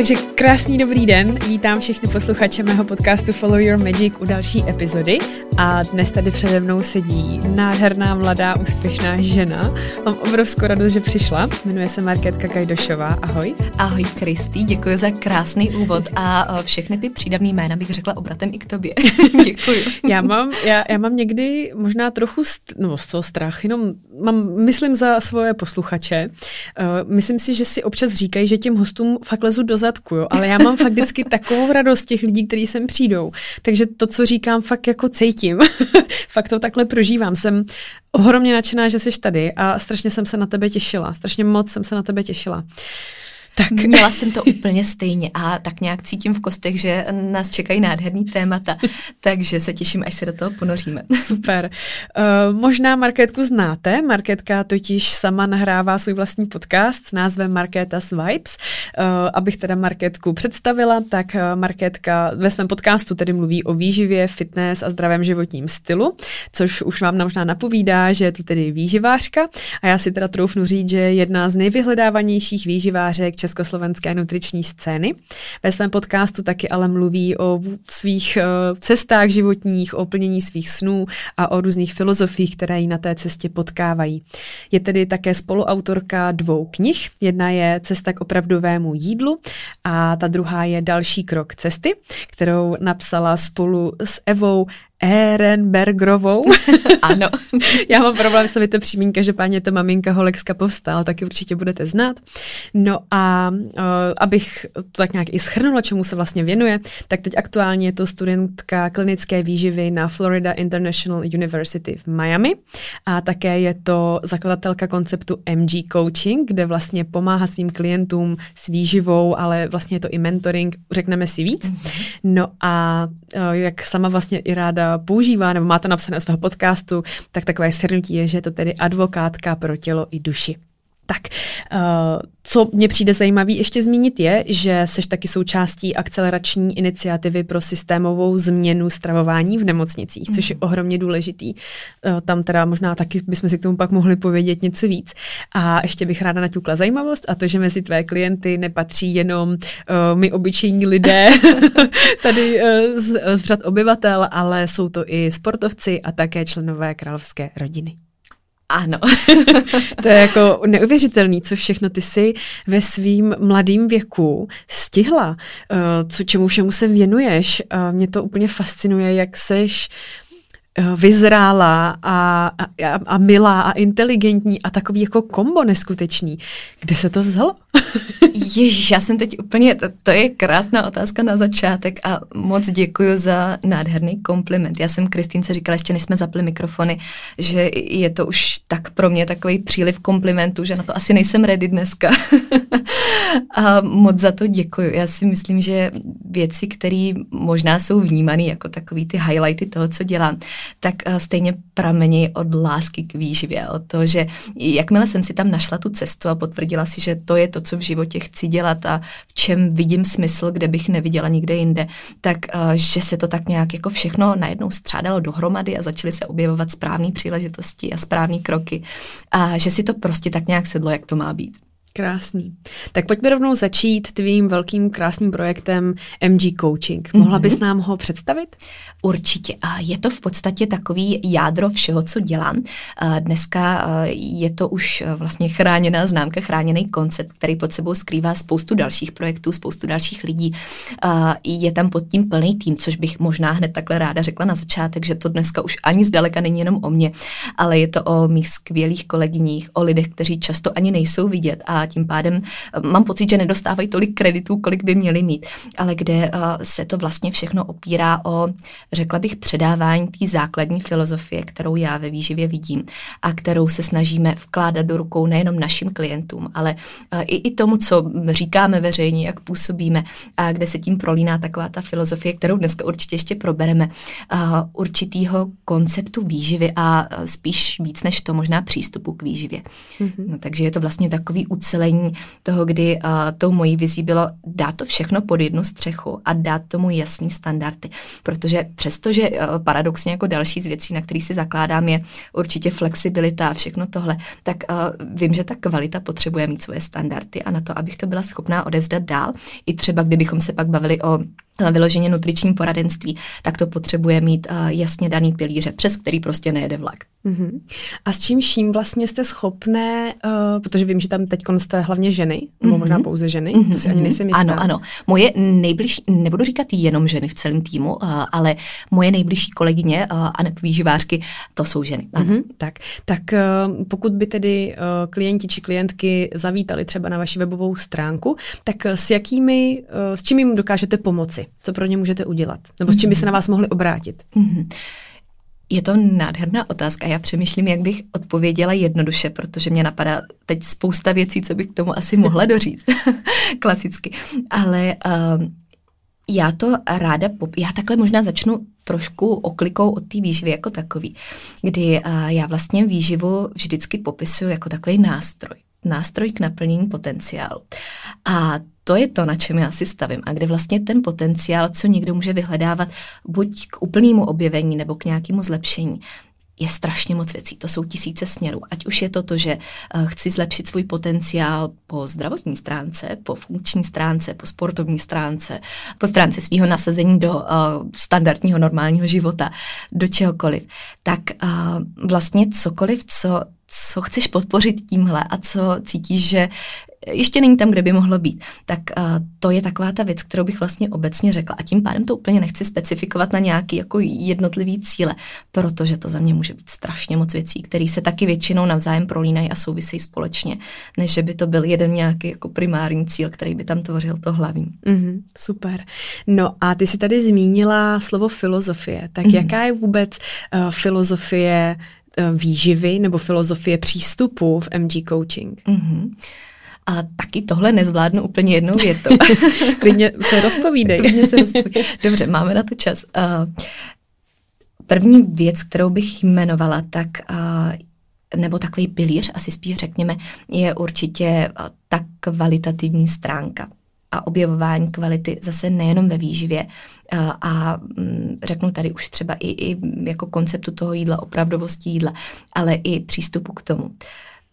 Takže krásný dobrý den, vítám všechny posluchače mého podcastu Follow Your Magic u další epizody a dnes tady přede mnou sedí nádherná, mladá, úspěšná žena. Mám obrovskou radost, že přišla. Jmenuje se Markétka Kajdošová. Ahoj. Ahoj Kristý, děkuji za krásný úvod a všechny ty přídavný jména bych řekla obratem i k tobě. děkuji. já, mám, já, já mám někdy možná trochu st- no, z toho strach, jenom mám, myslím za svoje posluchače. Uh, myslím si, že si občas říkají, že těm hostům fakt lezu do zadku, jo? ale já mám fakt vždycky takovou radost těch lidí, kteří sem přijdou. Takže to, co říkám, fakt jako cítím. fakt to takhle prožívám. Jsem ohromně nadšená, že jsi tady a strašně jsem se na tebe těšila. Strašně moc jsem se na tebe těšila. Tak. Měla jsem to úplně stejně a tak nějak cítím v kostech, že nás čekají nádherný témata, takže se těším, až se do toho ponoříme. Super. Uh, možná Markétku znáte. Markétka totiž sama nahrává svůj vlastní podcast s názvem Markétas Vibes. Uh, abych teda Markétku představila, tak uh, Markétka ve svém podcastu tedy mluví o výživě, fitness a zdravém životním stylu, což už vám možná napovídá, že je to tedy výživářka a já si teda troufnu říct, že je jedna z nejvyhledávanějších výživářek československé nutriční scény. Ve svém podcastu taky ale mluví o svých eh, cestách životních, o plnění svých snů a o různých filozofiích, které ji na té cestě potkávají. Je tedy také spoluautorka dvou knih. Jedna je Cesta k opravdovému jídlu a ta druhá je Další krok cesty, kterou napsala spolu s Evou Ehrenbergerovou. ano. Já mám problém s to přímým, že páně to maminka Holexka povstal, taky určitě budete znát. No a uh, abych to tak nějak i schrnula, čemu se vlastně věnuje, tak teď aktuálně je to studentka klinické výživy na Florida International University v Miami a také je to zakladatelka konceptu MG Coaching, kde vlastně pomáhá svým klientům s výživou, ale vlastně je to i mentoring, řekneme si víc. Mm-hmm. No a uh, jak sama vlastně i ráda používá, nebo má to napsané o svého podcastu, tak takové shrnutí je, že je to tedy advokátka pro tělo i duši. Tak, uh, co mně přijde zajímavý ještě zmínit je, že seš taky součástí akcelerační iniciativy pro systémovou změnu stravování v nemocnicích, mm. což je mhm. ohromně důležitý. Uh, tam teda možná taky bychom si k tomu pak mohli povědět něco víc. A ještě bych ráda naťukla zajímavost a to, že mezi tvé klienty nepatří jenom uh, my obyčejní lidé tady uh, z, z řad obyvatel, ale jsou to i sportovci a také členové královské rodiny. Ano. to je jako neuvěřitelný, co všechno ty si ve svým mladým věku stihla, eh, co čemu všemu se věnuješ. Eh, mě to úplně fascinuje, jak seš Eh, vyzrála a, a, a milá a inteligentní a takový jako kombo neskutečný. Kde se to vzalo? Ježíš, já jsem teď úplně, to, to je krásná otázka na začátek a moc děkuji za nádherný kompliment. Já jsem Kristýnce říkala, ještě než jsme zapli mikrofony, že je to už tak pro mě takový příliv komplimentů, že na to asi nejsem ready dneska. a moc za to děkuji. Já si myslím, že věci, které možná jsou vnímané jako takový ty highlighty toho, co dělám, tak eh, stejně pramení od lásky k výživě, od toho, že jakmile jsem si tam našla tu cestu a potvrdila si, že to je to, co v životě chci dělat a v čem vidím smysl, kde bych neviděla nikde jinde, tak eh, že se to tak nějak jako všechno najednou střádalo dohromady a začaly se objevovat správné příležitosti a správné kroky a že si to prostě tak nějak sedlo, jak to má být. Krásný. Tak pojďme rovnou začít tvým velkým krásným projektem MG Coaching. Mohla bys mhm. nám ho představit? Určitě. A je to v podstatě takový jádro všeho, co dělám. Dneska je to už vlastně chráněná známka, chráněný koncept, který pod sebou skrývá spoustu dalších projektů, spoustu dalších lidí. Je tam pod tím plný tým, což bych možná hned takhle ráda řekla na začátek, že to dneska už ani zdaleka není jenom o mně, ale je to o mých skvělých kolegyních, o lidech, kteří často ani nejsou vidět a tím pádem eh, mám pocit, že nedostávají tolik kreditů, kolik by měli mít, ale kde eh, se to vlastně všechno opírá o, řekla bych, předávání té základní filozofie, kterou já ve výživě vidím a kterou se snažíme vkládat do rukou nejenom našim klientům, ale eh, i, i tomu, co říkáme veřejně, jak působíme a kde se tím prolíná taková ta filozofie, kterou dneska určitě ještě probereme, určitýho konceptu výživy a spíš víc než to možná přístupu k výživě. Mm-hmm. No, takže je to vlastně takový uc posílení toho, kdy uh, tou mojí vizí bylo dát to všechno pod jednu střechu a dát tomu jasný standardy. Protože přestože uh, paradoxně jako další z věcí, na který si zakládám, je určitě flexibilita a všechno tohle, tak uh, vím, že ta kvalita potřebuje mít svoje standardy a na to, abych to byla schopná odevzdat dál, i třeba kdybychom se pak bavili o vyloženě nutriční poradenství, tak to potřebuje mít uh, jasně daný pilíře, přes který prostě nejede vlak. Uh-huh. A s čím vším vlastně jste schopné, uh, protože vím, že tam teď jste hlavně ženy, nebo uh-huh. možná pouze ženy, uh-huh. to si ani nejsem jistá. Ano, ano. Moje nejbližší, nebudu říkat jenom ženy v celém týmu, uh, ale moje nejbližší kolegyně uh, a výživářky, to jsou ženy. Uh-huh. Tak, tak uh, pokud by tedy uh, klienti či klientky zavítali třeba na vaši webovou stránku, tak s jakými, uh, s čím jim dokážete pomoci? Co pro ně můžete udělat? Nebo s čím by se na vás mohli obrátit? Mm-hmm. Je to nádherná otázka. Já přemýšlím, jak bych odpověděla jednoduše, protože mě napadá teď spousta věcí, co bych k tomu asi mohla doříct. Klasicky. Ale uh, já to ráda, pop- já takhle možná začnu trošku oklikou od té výživy jako takový, kdy uh, já vlastně výživu vždycky popisuju jako takový nástroj nástroj k naplnění potenciálu. A to je to, na čem já si stavím a kde vlastně ten potenciál, co někdo může vyhledávat buď k úplnému objevení nebo k nějakému zlepšení, je strašně moc věcí. To jsou tisíce směrů. Ať už je to to, že uh, chci zlepšit svůj potenciál po zdravotní stránce, po funkční stránce, po sportovní stránce, po stránce svého nasazení do uh, standardního normálního života, do čehokoliv, tak uh, vlastně cokoliv, co co chceš podpořit tímhle a co cítíš, že ještě není tam, kde by mohlo být. Tak uh, to je taková ta věc, kterou bych vlastně obecně řekla. A tím pádem to úplně nechci specifikovat na nějaký jako jednotlivý cíle, protože to za mě může být strašně moc věcí, které se taky většinou navzájem prolínají a souvisejí společně, než že by to byl jeden nějaký jako primární cíl, který by tam tvořil to hlavní. Mm-hmm, super. No a ty jsi tady zmínila slovo filozofie. Tak mm-hmm. jaká je vůbec uh, filozofie Eh, výživy nebo filozofie přístupu v MG Coaching. Mm-hmm. A taky tohle nezvládnu úplně jednou větou. Klidně se rozpovídej. Klidně se rozpovídej. Dobře, máme na to čas. Uh, první věc, kterou bych jmenovala, tak uh, nebo takový pilíř, asi spíš řekněme, je určitě ta kvalitativní stránka a objevování kvality zase nejenom ve výživě a, a mm, řeknu tady už třeba i, i jako konceptu toho jídla, opravdovosti jídla, ale i přístupu k tomu.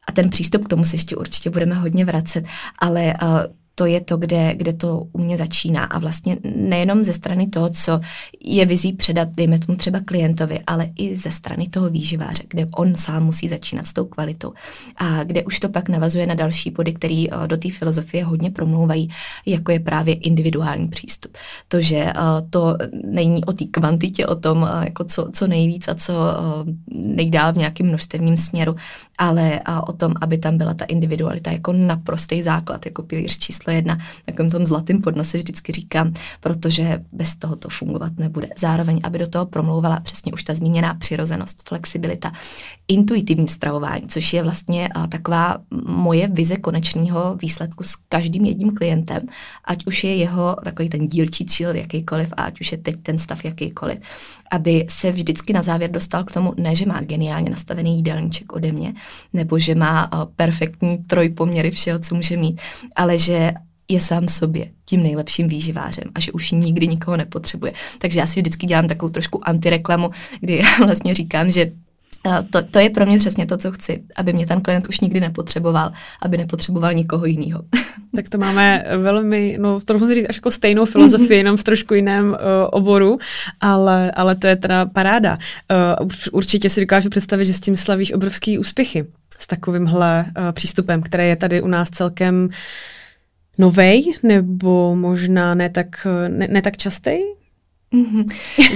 A ten přístup k tomu se ještě určitě budeme hodně vracet, ale uh, to je to, kde, kde to u mě začíná. A vlastně nejenom ze strany toho, co je vizí předat, dejme tomu třeba klientovi, ale i ze strany toho výživáře, kde on sám musí začínat s tou kvalitou. A kde už to pak navazuje na další body, který eh, do té filozofie hodně promlouvají, jako je právě individuální přístup. To, že eh, to není o té kvantitě, o tom, eh, jako co, co nejvíc a co nejdál v nějakém množstevním směru, ale o tom, aby tam byla ta individualita jako naprostý základ, jako pilíř číslo číslo jedna, takovým tom zlatým podnose vždycky říkám, protože bez toho to fungovat nebude. Zároveň, aby do toho promlouvala přesně už ta zmíněná přirozenost, flexibilita, intuitivní stravování, což je vlastně taková moje vize konečného výsledku s každým jedním klientem, ať už je jeho takový ten dílčí cíl jakýkoliv a ať už je teď ten stav jakýkoliv, aby se vždycky na závěr dostal k tomu, ne, že má geniálně nastavený jídelníček ode mě, nebo že má perfektní trojpoměry všeho, co může mít, ale že je sám sobě tím nejlepším výživářem a že už nikdy nikoho nepotřebuje. Takže já si vždycky dělám takovou trošku antireklamu, kdy já vlastně říkám, že to, to je pro mě přesně to, co chci, aby mě ten klient už nikdy nepotřeboval, aby nepotřeboval nikoho jiného. Tak to máme velmi, no to říct až jako stejnou filozofii, jenom v trošku jiném uh, oboru, ale, ale to je teda paráda. Uh, určitě si dokážu představit, že s tím slavíš obrovský úspěchy s takovýmhle uh, přístupem, který je tady u nás celkem novej, nebo možná ne tak, ne, ne tak častý? Mm-hmm.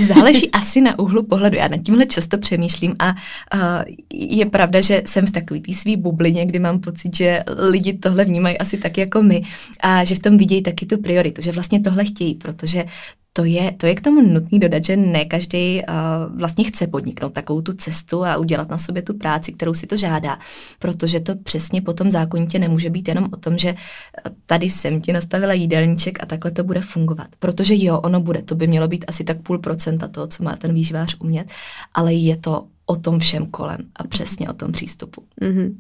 Záleží asi na úhlu pohledu. Já nad tímhle často přemýšlím a uh, je pravda, že jsem v takový té svý bublině, kdy mám pocit, že lidi tohle vnímají asi tak jako my a že v tom vidějí taky tu prioritu, že vlastně tohle chtějí, protože to je, to je k tomu nutný dodat, že ne každý uh, vlastně chce podniknout takovou tu cestu a udělat na sobě tu práci, kterou si to žádá, protože to přesně potom zákonitě nemůže být jenom o tom, že eh, tady jsem ti nastavila jídelníček a takhle to bude fungovat. Protože jo, ono bude, to by mělo být asi tak půl procenta toho, co má ten výživář umět, ale je to o tom všem kolem a přesně o tom přístupu. Mm-hmm.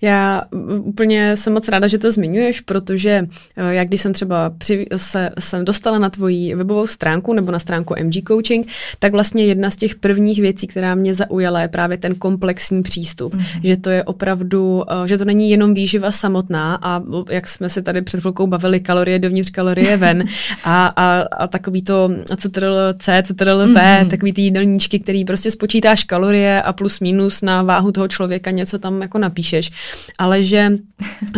Já úplně jsem moc ráda, že to zmiňuješ, protože eh, jak když jsem třeba při, se, jsem dostala na tvoji webovou stránku nebo na stránku MG Coaching, tak vlastně jedna z těch prvních věcí, která mě zaujala, je právě ten komplexní přístup. Mm-hmm. Že to je opravdu, eh, že to není jenom výživa samotná a jak jsme se tady před chvilkou bavili, kalorie dovnitř, kalorie ven a, a, a takový to CTRL C, CTRL V, mm-hmm. takový ty jídelníčky, který prostě spočítáš kalorie a plus minus na váhu toho člověka něco tam jako napíšeš, ale že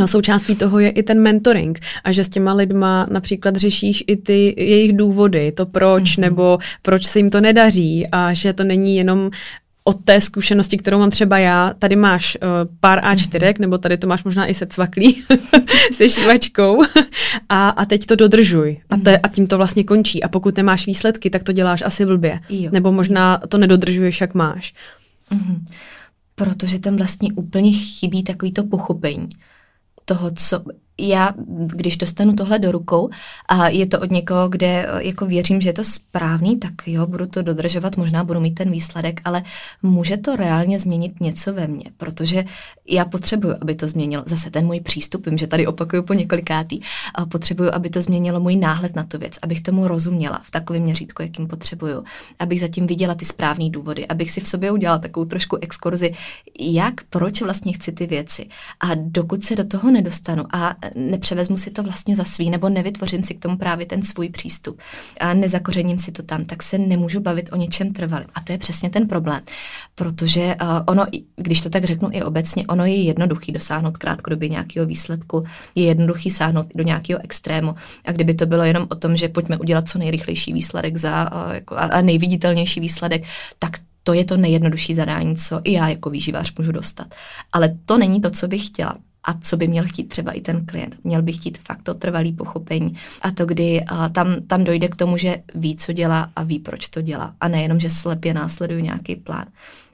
součástí toho je i ten mentoring a že s těma lidma například řešíš i ty jejich důvody, to proč mm-hmm. nebo proč se jim to nedaří a že to není jenom od té zkušenosti, kterou mám třeba já, tady máš uh, pár A4, mm-hmm. nebo tady to máš možná i se cvaklí se šívačkou a, a teď to dodržuj. A, te, a tím to vlastně končí. A pokud nemáš výsledky, tak to děláš asi blbě. Jo. Nebo možná to nedodržuješ, jak máš. Mm-hmm. Protože tam vlastně úplně chybí takový to pochopení toho, co já, když dostanu tohle do rukou a je to od někoho, kde eh, jako věřím, že je to správný, tak jo, budu to dodržovat, možná budu mít ten výsledek, ale může to reálně změnit něco ve mně, protože já potřebuju, aby to změnilo zase ten můj přístup, vím, že tady opakuju po několikátý, a potřebuju, aby to změnilo můj náhled na tu věc, abych tomu rozuměla v takovém měřítku, jakým potřebuju, abych zatím viděla ty správné důvody, abych si v sobě udělala takovou trošku exkurzi, jak, proč vlastně chci ty věci. A dokud se do toho nedostanu a nepřevezmu si to vlastně za svý, nebo nevytvořím si k tomu právě ten svůj přístup a nezakořením si to tam, tak se nemůžu bavit o něčem trvalém. A to je přesně ten problém, protože uh, ono, když to tak řeknu i obecně, ono je jednoduchý dosáhnout krátkodobě nějakého výsledku, je jednoduchý sáhnout do nějakého extrému. A kdyby to bylo jenom o tom, že pojďme udělat co nejrychlejší výsledek za, uh, jako, a nejviditelnější výsledek, tak to je to nejjednodušší zadání, co i já jako výživář můžu dostat. Ale to není to, co bych chtěla a co by měl chtít třeba i ten klient. Měl by chtít fakt to trvalý pochopení a to, kdy a tam, tam dojde k tomu, že ví, co dělá a ví, proč to dělá a nejenom, že slepě následuje nějaký plán.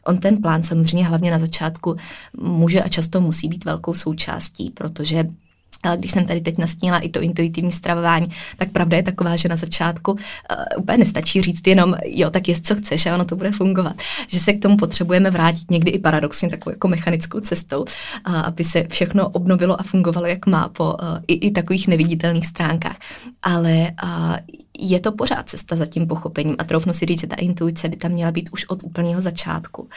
On ten plán samozřejmě hlavně na začátku může a často musí být velkou součástí, protože ale když jsem tady teď nastínila i to intuitivní stravování, tak pravda je taková, že na začátku uh, úplně nestačí říct jenom, jo, tak jest, co chceš a ono to bude fungovat. Že se k tomu potřebujeme vrátit někdy i paradoxně takovou jako mechanickou cestou, uh, aby se všechno obnovilo a fungovalo, jak má po uh, i, i takových neviditelných stránkách. Ale uh, je to pořád cesta za tím pochopením a troufnu si říct, že ta intuice by tam měla být už od úplného začátku. Uh,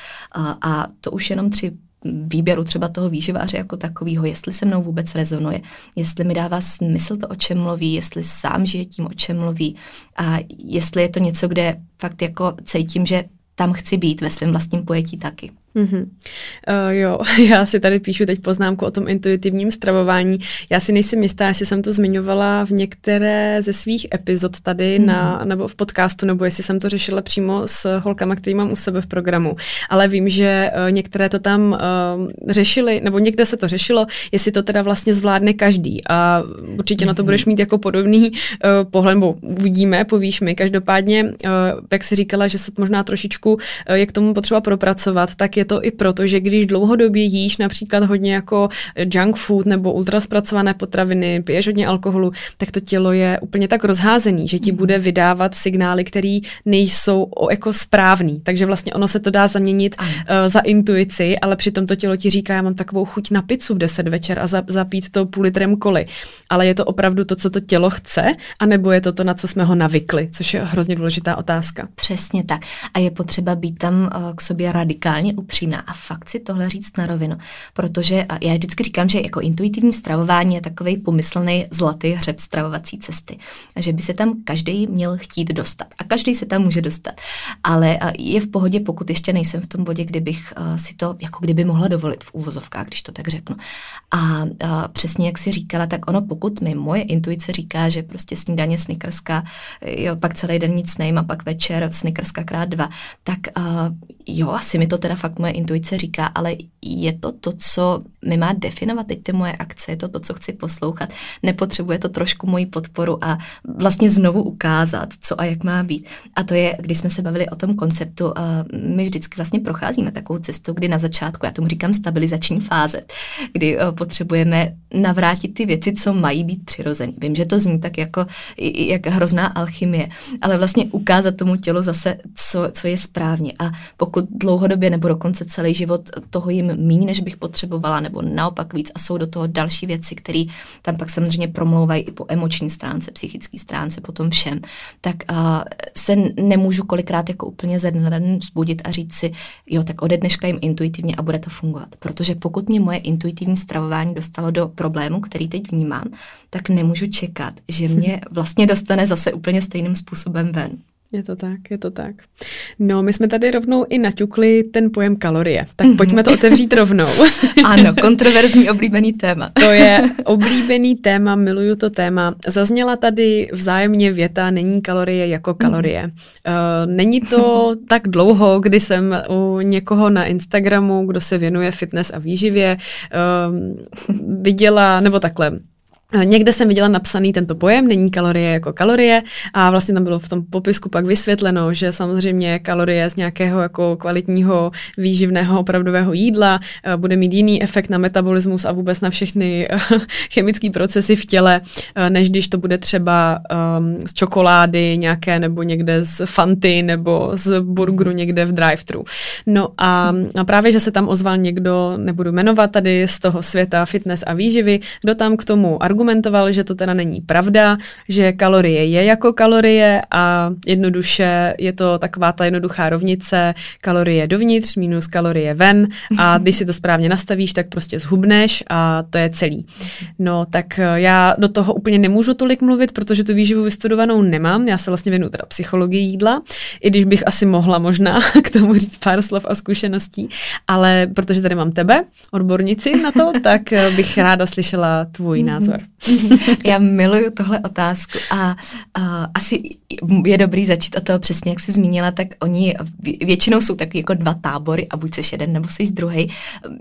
a to už jenom tři výběru třeba toho výživáře jako takového, jestli se mnou vůbec rezonuje, jestli mi dává smysl to, o čem mluví, jestli sám žije tím, o čem mluví a jestli je to něco, kde fakt jako cítím, že tam chci být ve svém vlastním pojetí taky. Mm-hmm. Uh, jo, já si tady píšu teď poznámku o tom intuitivním stravování. Já si nejsem jistá, jestli jsem to zmiňovala v některé ze svých epizod tady mm-hmm. na, nebo v podcastu, nebo jestli jsem to řešila přímo s holkama, který mám u sebe v programu. Ale vím, že uh, některé to tam uh, řešili, nebo někde se to řešilo, jestli to teda vlastně zvládne každý. A určitě mm-hmm. na to mhm. budeš mít jako podobný uh, pohled, nebo uvidíme, povíš mi. Každopádně, uh, jak si říkala, že se možná trošičku uh, je k tomu potřeba propracovat, tak je je to i proto, že když dlouhodobě jíš například hodně jako junk food nebo ultraspracované potraviny, piješ hodně alkoholu, tak to tělo je úplně tak rozházený, že ti mhm. bude vydávat signály, které nejsou jako správný. Takže vlastně ono se to dá zaměnit uh, za intuici, ale přitom to tělo ti říká, já mám takovou chuť na pizzu v 10 večer a za, zapít to půl litrem koli. Ale je to opravdu to, co to tělo chce, anebo je to to, na co jsme ho navykli, což je hrozně důležitá otázka. Přesně tak. A je potřeba být tam uh, k sobě radikálně upřímná a fakt si tohle říct na rovinu. Protože já vždycky říkám, že jako intuitivní stravování je takový pomyslný zlatý hřeb stravovací cesty. A že by se tam každý měl chtít dostat. A každý se tam může dostat. Ale je v pohodě, pokud ještě nejsem v tom bodě, kdybych si to jako kdyby mohla dovolit v úvozovkách, když to tak řeknu. A, přesně jak si říkala, tak ono, pokud mi moje intuice říká, že prostě snídaně snickerska, jo, pak celý den nic nejím a pak večer snickerska krát dva, tak uh, jo, asi mi to teda fakt moje intuice říká, ale je to to, co mi má definovat teď ty moje akce, je to to, co chci poslouchat, nepotřebuje to trošku moji podporu a vlastně znovu ukázat, co a jak má být. A to je, když jsme se bavili o tom konceptu, my vždycky vlastně procházíme takovou cestou, kdy na začátku, já tomu říkám stabilizační fáze, kdy uh, potřebujeme navrátit ty věci, co mají být přirozený. Vím, že to zní tak jako jak hrozná alchymie, ale vlastně ukázat tomu tělu zase, co, co je správně. A pokud dlouhodobě nebo dokonce celý život toho jim méně, než bych potřebovala, nebo naopak víc a jsou do toho další věci, které tam pak samozřejmě promlouvají i po emoční stránce, psychické stránce, po tom všem, tak uh, se nemůžu kolikrát jako úplně ze dne na den zbudit a říct si, jo, tak ode dneška jim intuitivně a bude to fungovat. Protože pokud mě moje intuitivní stravování dostalo do problému, který teď vnímám, tak nemůžu čekat, že mě vlastně dostane zase úplně stejným způsobem ven. Je to tak, je to tak. No, my jsme tady rovnou i naťukli ten pojem kalorie, tak mm-hmm. pojďme to otevřít rovnou. ano, kontroverzní oblíbený téma. to je oblíbený téma, miluju to téma. Zazněla tady vzájemně věta, není kalorie jako kalorie. Mm. Uh, není to tak dlouho, kdy jsem u někoho na Instagramu, kdo se věnuje fitness a výživě, uh, viděla, nebo takhle, Někde jsem viděla napsaný tento pojem, není kalorie jako kalorie a vlastně tam bylo v tom popisku pak vysvětleno, že samozřejmě kalorie z nějakého jako kvalitního výživného opravdového jídla eh, bude mít jiný efekt na metabolismus a vůbec na všechny eh, chemické procesy v těle, eh, než když to bude třeba um, z čokolády nějaké nebo někde z fanty nebo z burgeru někde v drive-thru. No a, a právě, že se tam ozval někdo, nebudu jmenovat tady z toho světa fitness a výživy, kdo tam k tomu argumentoval, argumentoval, že to teda není pravda, že kalorie je jako kalorie a jednoduše je to taková ta jednoduchá rovnice kalorie dovnitř minus kalorie ven a když si to správně nastavíš, tak prostě zhubneš a to je celý. No tak eh, já do toho úplně nemůžu tolik mluvit, protože tu výživu vystudovanou nemám, já se vlastně věnuju teda psychologii jídla, i když bych asi mohla možná k tomu říct pár slov a zkušeností, ale protože tady mám tebe, odbornici na to, tak eh, bych ráda slyšela tvůj názor. Já miluju tohle otázku a, a asi je dobrý začít od toho přesně, jak jsi zmínila, tak oni většinou jsou taky jako dva tábory a buď seš jeden nebo seš druhý.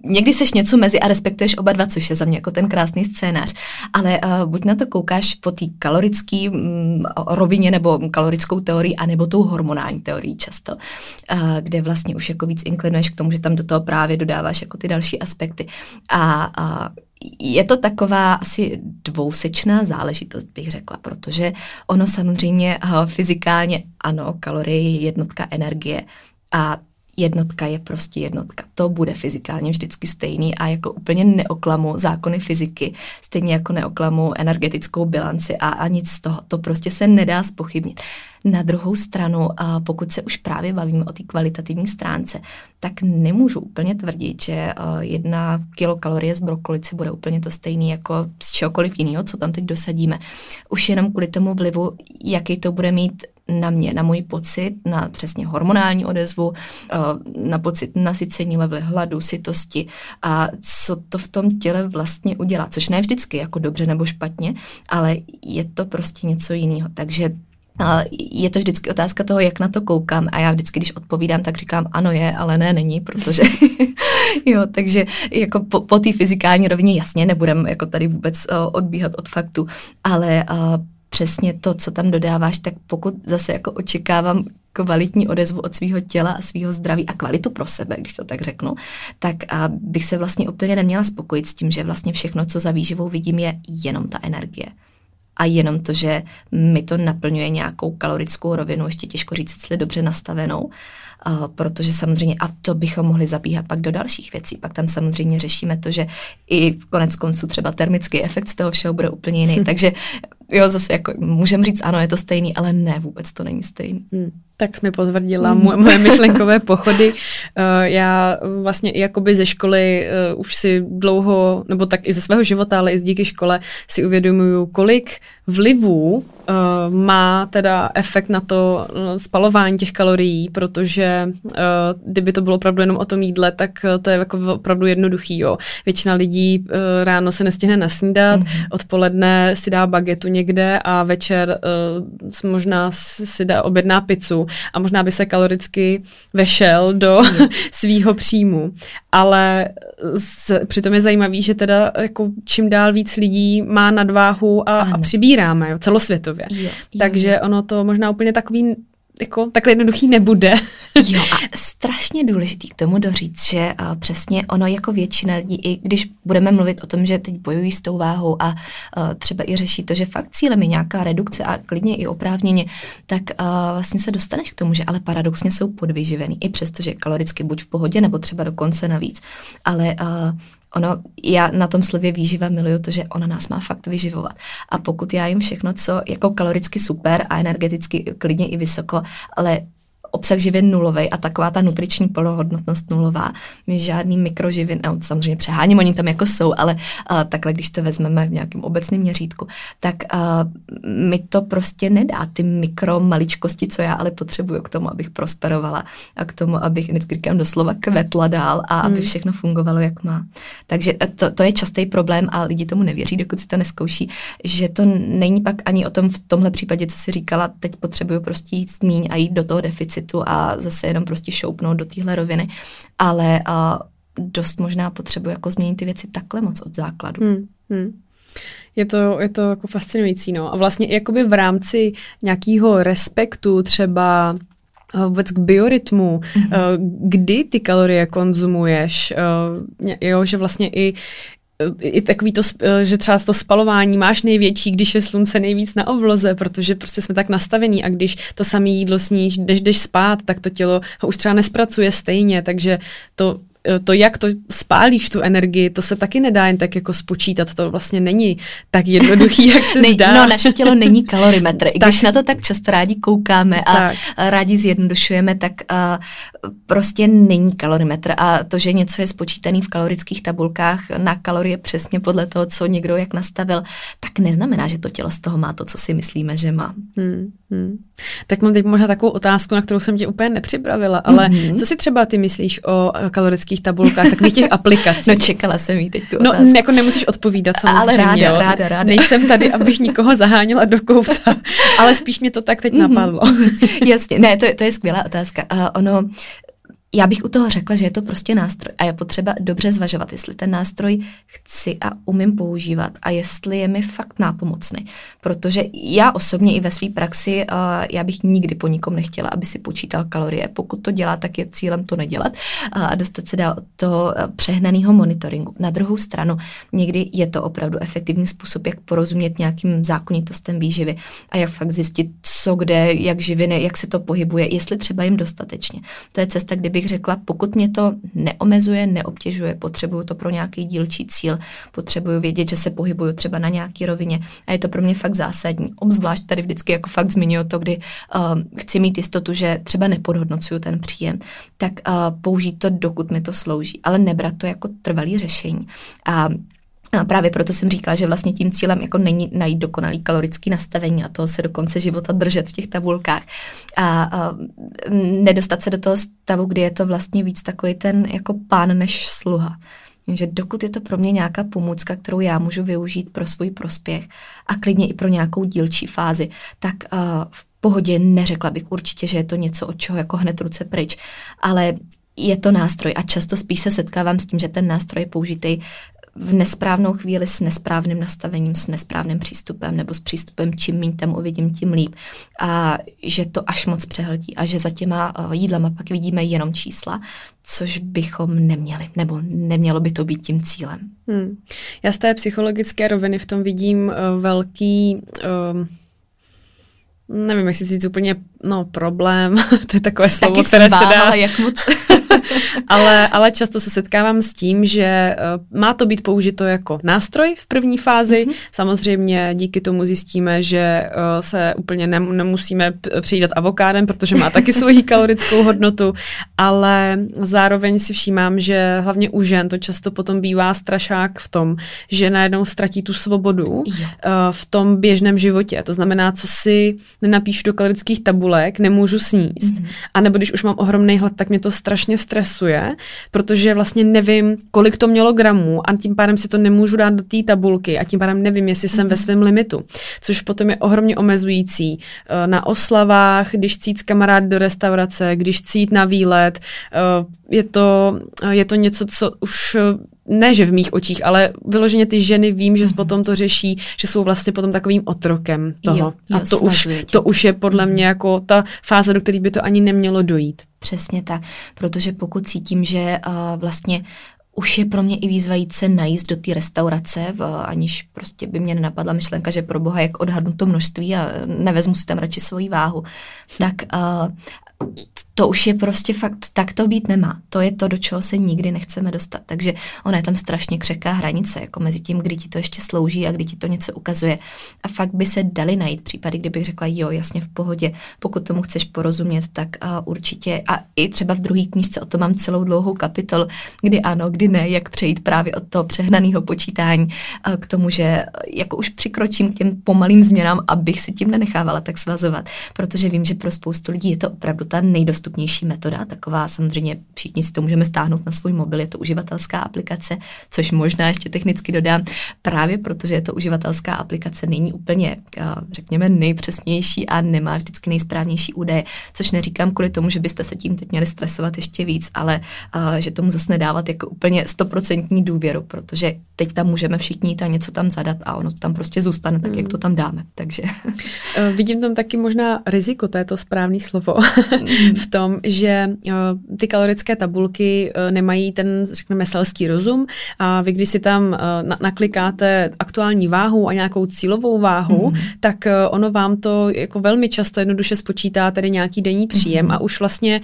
Někdy seš něco mezi a respektuješ oba dva, což je za mě jako ten krásný scénář. Ale uh, buď na to koukáš po té kalorické um, rovině nebo kalorickou teorii, anebo tou hormonální teorií často, uh, kde vlastně už jako víc inklinuješ k tomu, že tam do toho právě dodáváš jako ty další aspekty. A uh, je to taková asi dvousečná záležitost, bych řekla, protože ono samozřejmě eh, fyzikálně, ano, kalorie je jednotka energie a jednotka je prostě jednotka. To bude fyzikálně vždycky stejný a jako úplně neoklamu zákony fyziky, stejně jako neoklamu energetickou bilanci a, a nic z toho. To prostě se nedá spochybnit. Na druhou stranu, pokud se už právě bavíme o té kvalitativní stránce, tak nemůžu úplně tvrdit, že jedna kilokalorie z brokolice bude úplně to stejný jako z čehokoliv jiného, co tam teď dosadíme. Už jenom kvůli tomu vlivu, jaký to bude mít na mě, na můj pocit, na přesně hormonální odezvu, na pocit nasycení levely hladu, sytosti. A co to v tom těle vlastně udělá, což ne vždycky jako dobře nebo špatně, ale je to prostě něco jiného. Takže je to vždycky otázka toho, jak na to koukám. A já vždycky, když odpovídám, tak říkám ano je, ale ne není, protože jo, takže jako po, po té fyzikální rovině jasně nebudem jako tady vůbec uh, odbíhat od faktu, ale přesně to, co tam dodáváš, tak pokud zase jako očekávám kvalitní odezvu od svého těla a svého zdraví a kvalitu pro sebe, když to tak řeknu, tak a bych se vlastně úplně neměla spokojit s tím, že vlastně všechno, co za výživou vidím, je jenom ta energie. A jenom to, že mi to naplňuje nějakou kalorickou rovinu, ještě těžko říct, jestli dobře nastavenou, uh, protože samozřejmě, a to bychom mohli zabíhat pak do dalších věcí, pak tam samozřejmě řešíme to, že i konec konců třeba termický efekt z toho všeho bude úplně jiný, takže jo, zase jako můžeme říct, ano, je to stejný, ale ne, vůbec to není stejný. Hmm tak mi potvrdila mm. moje myšlenkové pochody. Uh, já vlastně i jakoby ze školy uh, už si dlouho, nebo tak i ze svého života, ale i z díky škole si uvědomuju, kolik vlivů uh, má teda efekt na to spalování těch kalorií, protože kdyby to bylo opravdu jenom o tom jídle, tak to je jako opravdu jednoduchý. Jo. Většina lidí ráno se nestihne nasnídat, mm. odpoledne si dá bagetu někde a večer možná si dá objedná pizzu a možná by se kaloricky vešel do svýho příjmu. Ale s, přitom je zajímavý, že teda jako čím dál víc lidí má nadváhu a, a přibíráme jo, celosvětově. Jo, jo, Takže ono to možná úplně takový jako takhle jednoduchý nebude. jo a strašně důležitý k tomu doříct, že uh, přesně ono jako většina lidí, i když budeme mluvit o tom, že teď bojují s tou váhou a uh, třeba i řeší to, že fakt cílem je nějaká redukce a klidně i oprávněně, tak uh, vlastně se dostaneš k tomu, že ale paradoxně jsou podvyživený, i přesto, že kaloricky buď v pohodě, nebo třeba dokonce navíc. Ale uh, ono, já na tom slově výživa miluju to, že ona nás má fakt vyživovat. A pokud já jim všechno, co jako kaloricky super a energeticky klidně i vysoko, ale obsah živin nulový a taková ta nutriční plnohodnotnost nulová. My žádný mikroživin, no, samozřejmě přeháním, oni tam jako jsou, ale uh, takhle, když to vezmeme v nějakém obecném měřítku, tak uh, mi to prostě nedá ty mikro maličkosti, co já ale potřebuju k tomu, abych prosperovala a k tomu, abych, vždycky říkám doslova, kvetla dál a aby hmm. všechno fungovalo, jak má. Takže to, to je častý problém a lidi tomu nevěří, dokud si to neskouší, že to není pak ani o tom v tomhle případě, co si říkala, teď potřebuju prostě jít smíň a jít do toho deficitu citu a zase jenom prostě šoupnout do téhle roviny, ale a dost možná potřebuji jako změnit ty věci takhle moc od základu. Hmm, hmm. Je to, je to jako fascinující, no. A vlastně jakoby v rámci nějakého respektu třeba eh, vůbec k biorytmu, mm-hmm. kdy ty kalorie konzumuješ, eh, jo, že vlastně i i takový to, že třeba to spalování máš největší, když je slunce nejvíc na obloze, protože prostě jsme tak nastavení a když to samé jídlo sníš, jdeš, jdeš spát, tak to tělo ho už třeba nespracuje stejně, takže to to, jak to spálíš tu energii, to se taky nedá jen tak jako spočítat, to vlastně není tak jednoduchý, jak se ne, zdá. No, naše tělo není kalorimetr. I když na to tak často rádi koukáme a tak. rádi zjednodušujeme, tak uh, prostě není kalorimetr. A to, že něco je spočítaný v kalorických tabulkách na kalorie přesně podle toho, co někdo jak nastavil, tak neznamená, že to tělo z toho má to, co si myslíme, že má. Hmm, hmm. Tak mám teď možná takovou otázku, na kterou jsem tě úplně nepřipravila, ale mm-hmm. co si třeba ty myslíš o kalorických lékařských tabulkách, takových těch aplikací. No čekala jsem jí teď tu No otázku. jako nemusíš odpovídat samozřejmě. Ale ráda, jo. ráda, ráda. Nejsem tady, abych nikoho zaháněla do kouta, ale spíš mě to tak teď mhm. napadlo. Jasně, ne, to, to je skvělá otázka. Uh, ono, já bych u toho řekla, že je to prostě nástroj a je potřeba dobře zvažovat, jestli ten nástroj chci a umím používat a jestli je mi fakt nápomocný. Protože já osobně i ve své praxi, uh, já bych nikdy po nikom nechtěla, aby si počítal kalorie. Pokud to dělá, tak je cílem to nedělat uh, a dostat se dál od toho přehnaného monitoringu. Na druhou stranu, někdy je to opravdu efektivní způsob, jak porozumět nějakým zákonitostem výživy a jak fakt zjistit, co kde, jak živiny, jak se to pohybuje, jestli třeba jim dostatečně. To je cesta, kdyby bych řekla, pokud mě to neomezuje, neobtěžuje, potřebuju to pro nějaký dílčí cíl, potřebuju vědět, že se pohybuju třeba na nějaký rovině a je to pro mě fakt zásadní. Obzvlášť tady vždycky jako fakt zmiňuji to, kdy uh, chci mít jistotu, že třeba nepodhodnocuju ten příjem, tak uh, použít to, dokud mi to slouží, ale nebrat to jako trvalý řešení. A a právě proto jsem říkala, že vlastně tím cílem jako není najít dokonalý kalorický nastavení a to se do konce života držet v těch tabulkách a, a nedostat se do toho stavu, kdy je to vlastně víc takový ten jako pán než sluha. Že dokud je to pro mě nějaká pomůcka, kterou já můžu využít pro svůj prospěch a klidně i pro nějakou dílčí fázi, tak uh, v pohodě neřekla bych určitě, že je to něco, od čeho jako hned ruce pryč. Ale je to nástroj a často spíš se setkávám s tím, že ten nástroj je použitý v nesprávnou chvíli s nesprávným nastavením, s nesprávným přístupem nebo s přístupem, čím méně tam uvidím, tím líp. A že to až moc přehltí a že za těma eh, jídlama pak vidíme jenom čísla, což bychom neměli, nebo nemělo by to být tím cílem. Hmm. Já z té psychologické roviny v tom vidím uh, velký... Uh nevím, jestli říct úplně, no problém, to je takové slovo, Taky které se dá. jak moc. ale, ale často se setkávám s tím, že uh, má to být použito jako nástroj v první fázi. Mm-hmm. Samozřejmě díky tomu zjistíme, že uh, se úplně ne, nemusíme přijídat avokádem, protože má taky svoji kalorickou hodnotu, ale zároveň si všímám, že hlavně u žen to často potom bývá strašák v tom, že najednou ztratí tu svobodu uh, v tom běžném životě. To znamená, co si nenapíšu do kalorických tabulek, nemůžu sníst. Mm-hmm. A nebo když už mám ohromný hlad, tak mě to strašně stresuje, protože vlastně nevím, kolik to mělo gramů a tím pádem si to nemůžu dát do té tabulky a tím pádem nevím, jestli jsem mm-hmm. ve mhm. svém limitu, což potom je ohromně omezující. Eh, na oslavách, když cít s kamarád do restaurace, když cít na výlet, eh, je to, je to něco, co už ne, že v mých očích, ale vyloženě ty ženy vím, že mm-hmm. potom to řeší, že jsou vlastně potom takovým otrokem toho. Jo, jo, a to už, to už je podle mm-hmm. mě jako ta fáze, do které by to ani nemělo dojít. Přesně tak, protože pokud cítím, že uh, vlastně už je pro mě i výzva jít se najíst do té restaurace, v, aniž prostě by mě nenapadla myšlenka, že pro boha, jak odhadnu to množství a nevezmu si tam radši svoji váhu. Tak uh, to už je prostě fakt, tak to být nemá. To je to, do čeho se nikdy nechceme dostat. Takže ona je tam strašně křeká hranice, jako mezi tím, kdy ti to ještě slouží a kdy ti to něco ukazuje. A fakt by se dali najít případy, kdybych řekla, jo, jasně v pohodě, pokud tomu chceš porozumět, tak a určitě. A i třeba v druhé knížce o tom mám celou dlouhou kapitol, kdy ano, kdy ne, jak přejít právě od toho přehnaného počítání k tomu, že jako už přikročím k těm pomalým změnám, abych si tím nenechávala tak svazovat, protože vím, že pro spoustu lidí je to opravdu ta nejdostupnější metoda, taková samozřejmě všichni si to můžeme stáhnout na svůj mobil, je to uživatelská aplikace, což možná ještě technicky dodám, právě protože je to uživatelská aplikace, není úplně, řekněme, nejpřesnější a nemá vždycky nejsprávnější údaje, což neříkám kvůli tomu, že byste se tím teď měli stresovat ještě víc, ale že tomu zase nedávat jako úplně stoprocentní důvěru, protože teď tam můžeme všichni jít a něco tam zadat a ono to tam prostě zůstane tak, mm. jak to tam dáme. Takže. Eh, vidím tam taky možná riziko, to je to správné slovo, v tom, že uh, ty kalorické tabulky uh, nemají ten, řekněme, selský rozum a vy, když si tam na- naklikáte aktuální váhu a nějakou cílovou váhu, mm. tak ono vám to jako velmi často jednoduše spočítá tady nějaký denní příjem mm. a už vlastně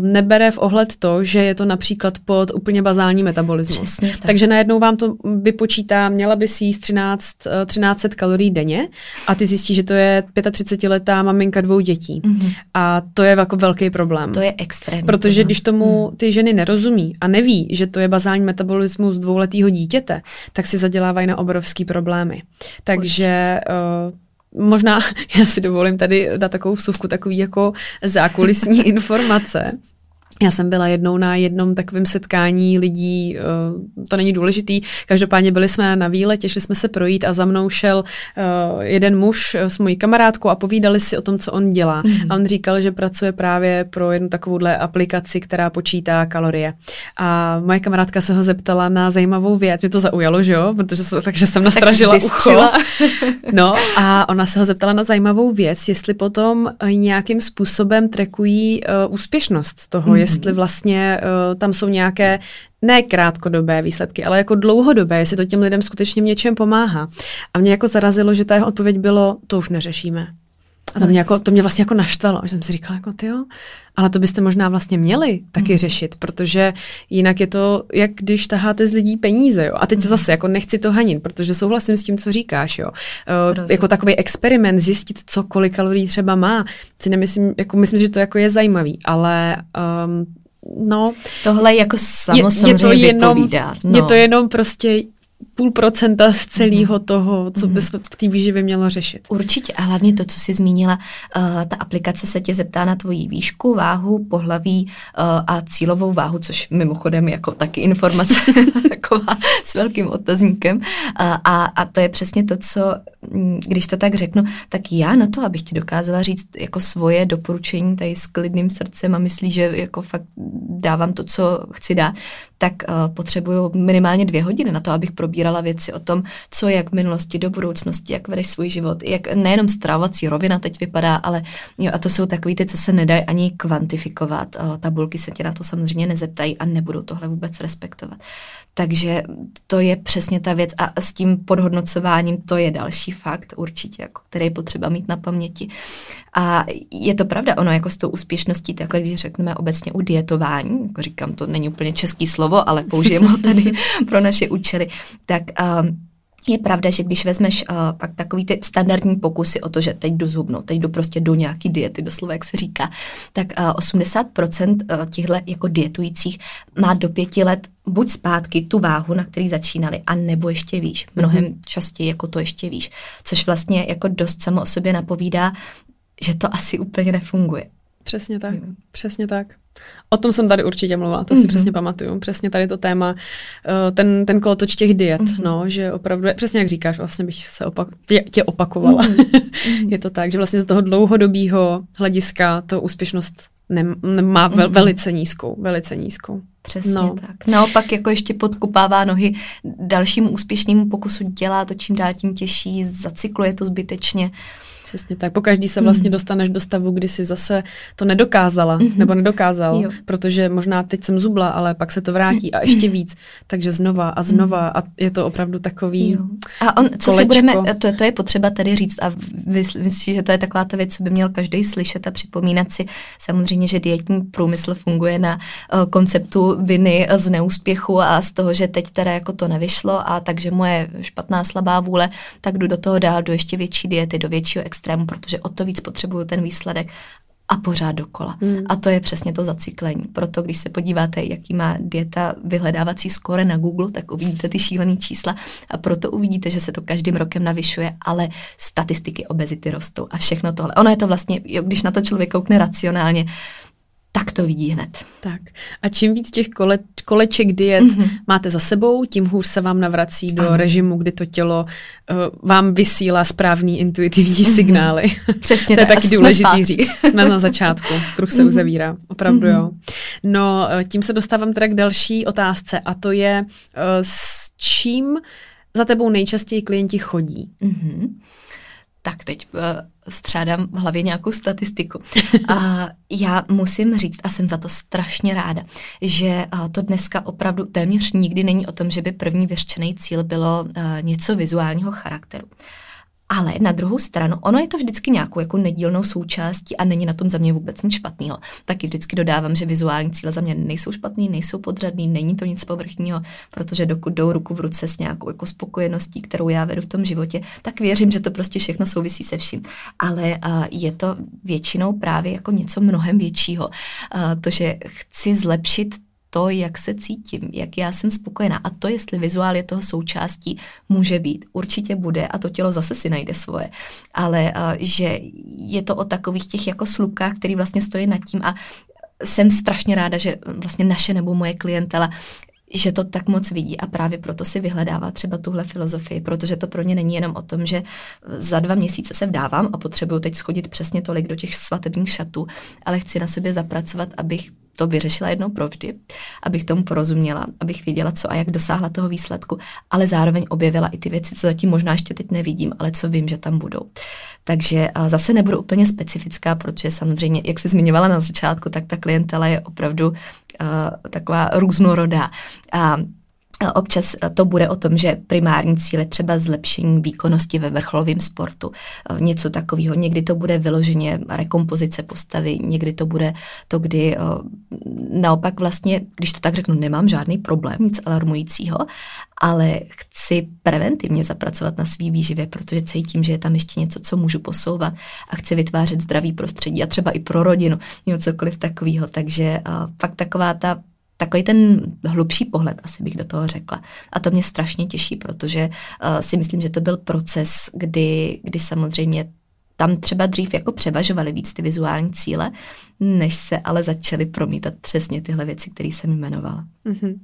nebere v ohled to, že je to například pod úplně bazální metabolismus. Přesně tak. Takže najednou vám to vypočítá, měla by si jíst 13, 1300 kalorií denně a ty zjistíš, že to je 35-letá maminka dvou dětí. Mm. A to je jako velký problém. To je extrémní. Protože problém. když tomu hmm. ty ženy nerozumí a neví, že to je bazální metabolismus dvouletého dítěte, tak si zadělávají na obrovský problémy. Takže uh, možná já si dovolím tady dát takovou vsuvku, takový jako zákulisní informace. Já jsem byla jednou na jednom takovém setkání lidí, eh, to není důležitý, každopádně byli jsme na výletě, šli jsme se projít a za mnou šel eh, jeden muž s mojí kamarádkou a povídali si o tom, co on dělá. Mm-hmm. A on říkal, že pracuje právě pro jednu takovouhle aplikaci, která počítá kalorie. A moje kamarádka se ho zeptala na zajímavou věc, mě to zaujalo, že jo, protože se, takže jsem nastražila ucho. No a ona se ho zeptala na zajímavou věc, jestli potom nějakým způsobem trekují uh, úspěšnost toho, mm-hmm jestli vlastně uh, tam jsou nějaké ne krátkodobé výsledky, ale jako dlouhodobé, jestli to těm lidem skutečně v něčem pomáhá. A mě jako zarazilo, že ta jeho odpověď bylo, to už neřešíme. A to mě, jako, to mě vlastně jako naštvalo, že jsem si říkala, jako ty jo, ale to byste možná vlastně měli taky mm. řešit, protože jinak je to, jak když taháte z lidí peníze, jo. A teď mm. zase jako nechci to hanit, protože souhlasím s tím, co říkáš, jo. Uh, jako takový experiment, zjistit, co kolik kalorií třeba má, si nemyslím, jako myslím, že to jako je zajímavý, ale um, No, Tohle jako samo je, je to jenom, vypovídá. No. Je to jenom prostě půl procenta z celého mhm. toho, co by se v té výživě mělo řešit. Určitě a hlavně to, co jsi zmínila, uh, ta aplikace se tě zeptá na tvoji výšku, váhu, pohlaví uh, a cílovou váhu, což mimochodem jako taky informace taková s velkým otazníkem. Uh, a, a to je přesně to, co, mm, když to tak řeknu, tak já na to, abych ti dokázala říct jako svoje doporučení tady s klidným srdcem a myslí, že jako fakt dávám to, co chci dát, tak uh, potřebuju minimálně dvě hodiny na to, abych probírala věci o tom, co jak v minulosti do budoucnosti, jak vedeš svůj život, jak nejenom stravovací rovina teď vypadá, ale jo, a to jsou takový ty, co se nedají ani kvantifikovat. Uh, tabulky se tě na to samozřejmě nezeptají a nebudou tohle vůbec respektovat. Takže to je přesně ta věc a s tím podhodnocováním to je další fakt určitě, jako, který je potřeba mít na paměti. A je to pravda, ono jako s tou úspěšností, takhle když řekneme obecně u dietování, jako říkám, to není úplně český slovo, ale použijeme ho tady pro naše účely, tak um, je pravda, že když vezmeš uh, pak takový ty standardní pokusy o to, že teď jdu zhubnout, teď jdu prostě do nějaký diety, doslova jak se říká, tak uh, 80% uh, těchto jako dietujících má do pěti let buď zpátky tu váhu, na který začínali, a nebo ještě výš. Mnohem mm-hmm. častěji jako to ještě výš. Což vlastně jako dost samo o sobě napovídá, že to asi úplně nefunguje Přesně tak, mm. přesně tak. O tom jsem tady určitě mluvila, to mm-hmm. si mhm. přesně pamatuju. Přesně tady to téma, eh, ten, ten kolotoč těch diet, mm-hmm. no, že opravdu, přesně jak říkáš, vlastně bych se opak, tě, tě opakovala. Mm-hmm. je to tak, že vlastně z toho dlouhodobého hlediska to úspěšnost nem, má vel, mm-hmm. velice nízkou, velice nízkou. Přesně no. tak. Naopak jako ještě podkupává nohy dalšímu úspěšnému pokusu, dělá to čím dál tím těžší, zacykluje to zbytečně. Přesně tak. Po každý se vlastně mm. dostaneš do stavu, kdy si zase to nedokázala, mm-hmm. nebo nedokázal, jo. protože možná teď jsem zubla, ale pak se to vrátí a ještě víc. Takže znova a znova mm. a je to opravdu takový jo. A on, co kolečko. si budeme, to, to je potřeba tady říct a myslím si, že to je taková ta věc, co by měl každý slyšet a připomínat si samozřejmě, že dietní průmysl funguje na uh, konceptu viny z neúspěchu a z toho, že teď teda jako to nevyšlo a takže moje špatná slabá vůle, tak jdu do toho dál, do ještě větší diety, do většího extrému, protože o to víc potřebuju ten výsledek a pořád dokola. Hmm. A to je přesně to zacyklení. Proto, když se podíváte, jaký má dieta vyhledávací skore na Google, tak uvidíte ty šílené čísla a proto uvidíte, že se to každým rokem navyšuje, ale statistiky obezity rostou a všechno tohle. Ono je to vlastně, když na to člověk koukne racionálně, tak to vidí hned. Tak. A čím víc těch kole, koleček diet mm-hmm. máte za sebou, tím hůř se vám navrací do ano. režimu, kdy to tělo uh, vám vysílá správný intuitivní mm-hmm. signály. Přesně to je taky důležitý říct. Jsme na začátku, kruh se mm-hmm. uzavírá. Opravdu mm-hmm. jo. No, eh, tím se dostávám teda k další otázce a to je, uh, s čím za tebou nejčastěji klienti chodí? Mm-hmm tak teď uh, střádám v hlavě nějakou statistiku. A já musím říct, a jsem za to strašně ráda, že uh, to dneska opravdu téměř nikdy není o tom, že by první vyřčený cíl bylo uh, něco vizuálního charakteru. Ale na druhou stranu, ono je to vždycky nějakou jako nedílnou součástí a není na tom za mě vůbec nic špatného. Taky vždycky dodávám, že vizuální cíle za mě nejsou špatný, nejsou podřadný, není to nic povrchního, protože dokud jdou ruku v ruce s nějakou jako spokojeností, kterou já vedu v tom životě, tak věřím, že to prostě všechno souvisí se vším. Ale uh, je to většinou právě jako něco mnohem většího. Uh, to, že chci zlepšit to, jak se cítím, jak já jsem spokojená. A to, jestli vizuál je toho součástí, může být. Určitě bude a to tělo zase si najde svoje. Ale uh, že je to o takových těch jako slupkách, který vlastně stojí nad tím a jsem strašně ráda, že vlastně naše nebo moje klientela že to tak moc vidí a právě proto si vyhledává třeba tuhle filozofii, protože to pro ně není jenom o tom, že za dva měsíce se vdávám a potřebuju teď schodit přesně tolik do těch svatebních šatů, ale chci na sobě zapracovat, abych to vyřešila jednou provždy, abych tomu porozuměla, abych věděla, co a jak dosáhla toho výsledku, ale zároveň objevila i ty věci, co zatím možná ještě teď nevidím, ale co vím, že tam budou. Takže zase nebudu úplně specifická, protože samozřejmě, jak se zmiňovala na začátku, tak ta klientela je opravdu taková různorodá. A Občas to bude o tom, že primární cíl je třeba zlepšení výkonnosti ve vrcholovém sportu. Něco takového. Někdy to bude vyloženě rekompozice postavy, někdy to bude to, kdy naopak vlastně, když to tak řeknu, nemám žádný problém, nic alarmujícího, ale chci preventivně zapracovat na svý výživě, protože cítím, že je tam ještě něco, co můžu posouvat a chci vytvářet zdravý prostředí a třeba i pro rodinu, nebo cokoliv takového. Takže fakt taková ta takový ten hlubší pohled, asi bych do toho řekla. A to mě strašně těší, protože uh, si myslím, že to byl proces, kdy, kdy samozřejmě tam třeba dřív jako převažovaly víc ty vizuální cíle, než se ale začaly promítat přesně tyhle věci, které jsem jmenovala. Mm-hmm.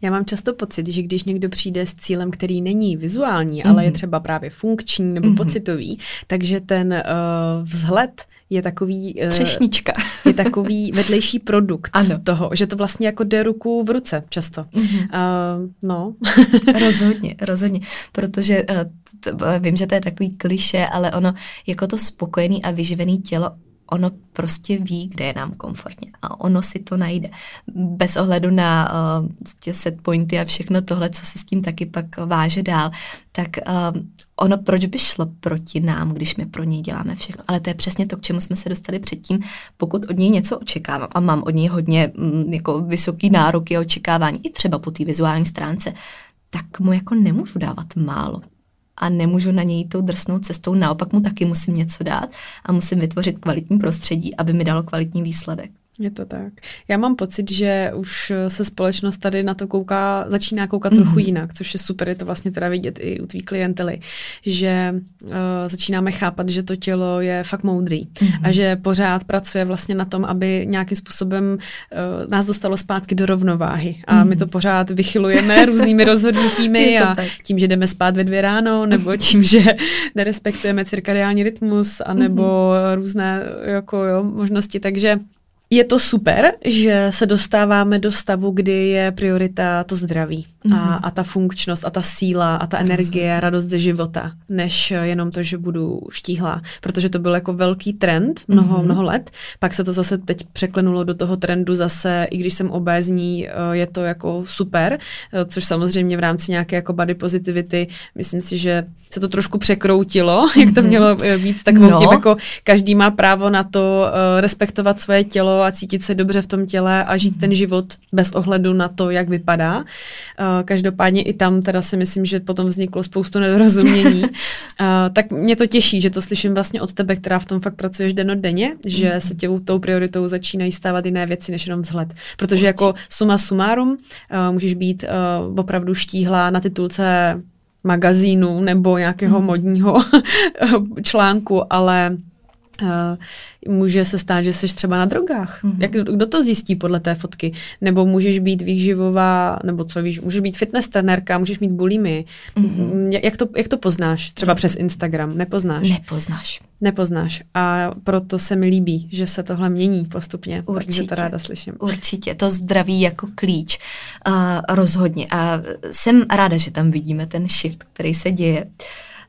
Já mám často pocit, že když někdo přijde s cílem, který není vizuální, mm-hmm. ale je mhm. třeba právě funkční nebo mm-hmm. pocitový, takže ten uh, vzhled je takový... Uh, Třešnička. je takový vedlejší produkt ano. toho, že to vlastně jako jde ruku v ruce často. Mm-hmm. Uh, no. rozhodně, rozhodně, protože uh, t- t- vím, že to je takový kliše, ale ono jako to spokojený a vyživený tělo ono prostě ví, kde je nám komfortně a ono si to najde. Bez ohledu na uh, set pointy a všechno tohle, co se s tím taky pak váže dál, tak uh, ono proč by šlo proti nám, když my pro něj děláme všechno. Ale to je přesně to, k čemu jsme se dostali předtím. Pokud od něj něco očekávám a mám od něj hodně mm, jako vysoký nároky a očekávání, i třeba po té vizuální stránce, tak mu jako nemůžu dávat málo a nemůžu na něj tou drsnou cestou, naopak mu taky musím něco dát a musím vytvořit kvalitní prostředí, aby mi dalo kvalitní výsledek. Je to tak. Já mám pocit, že už se společnost tady na to kouká, začíná koukat mm-hmm. trochu jinak, což je super, je to vlastně teda vidět i u tvý klientely, že uh, začínáme chápat, že to tělo je fakt moudrý mm-hmm. a že pořád pracuje vlastně na tom, aby nějakým způsobem uh, nás dostalo zpátky do rovnováhy. A mm-hmm. my to pořád vychylujeme různými rozhodnutími a tak. tím, že jdeme spát ve dvě ráno, nebo tím, že nerespektujeme cirkadiální rytmus, anebo mm-hmm. různé jako jo, možnosti, takže je to super, že se dostáváme do stavu, kdy je priorita to zdraví mm-hmm. a, a ta funkčnost a ta síla a ta energie a radost ze života, než jenom to, že budu štíhlá. Protože to byl jako velký trend mnoho, mm-hmm. mnoho let. Pak se to zase teď překlenulo do toho trendu zase, i když jsem obézní, eh, je to jako super, eh, což samozřejmě v rámci nějaké jako body positivity, myslím si, že se to trošku překroutilo, mm-hmm. jak to mhm. mělo být eh, takovou no. tím, jako každý má právo na to respektovat svoje tělo a cítit se dobře v tom těle a žít ten život bez ohledu na to, jak vypadá. Uh, každopádně i tam teda si myslím, že potom vzniklo spoustu nedorozumění. uh, tak mě to těší, že to slyším vlastně od tebe, která v tom fakt pracuješ denně, že mm. se tě tou prioritou začínají stávat jiné věci než jenom vzhled. Protože jako suma sumárum uh, můžeš být opravdu štíhlá na titulce magazínu nebo nějakého mm. modního článku, ale Uh, může se stát, že jsi třeba na drogách. Mm-hmm. Jak, kdo to zjistí podle té fotky? Nebo můžeš být výživová, nebo co víš, můžeš být fitness trenérka, můžeš mít bulimy. Mm-hmm. Jak, to, jak to poznáš? Třeba přes Instagram. Nepoznáš? Nepoznáš. Nepoznáš. A proto se mi líbí, že se tohle mění postupně. Určitě. Takže to ráda slyším. Určitě. To zdraví jako klíč. Uh, rozhodně. A jsem ráda, že tam vidíme ten shift, který se děje. Uh,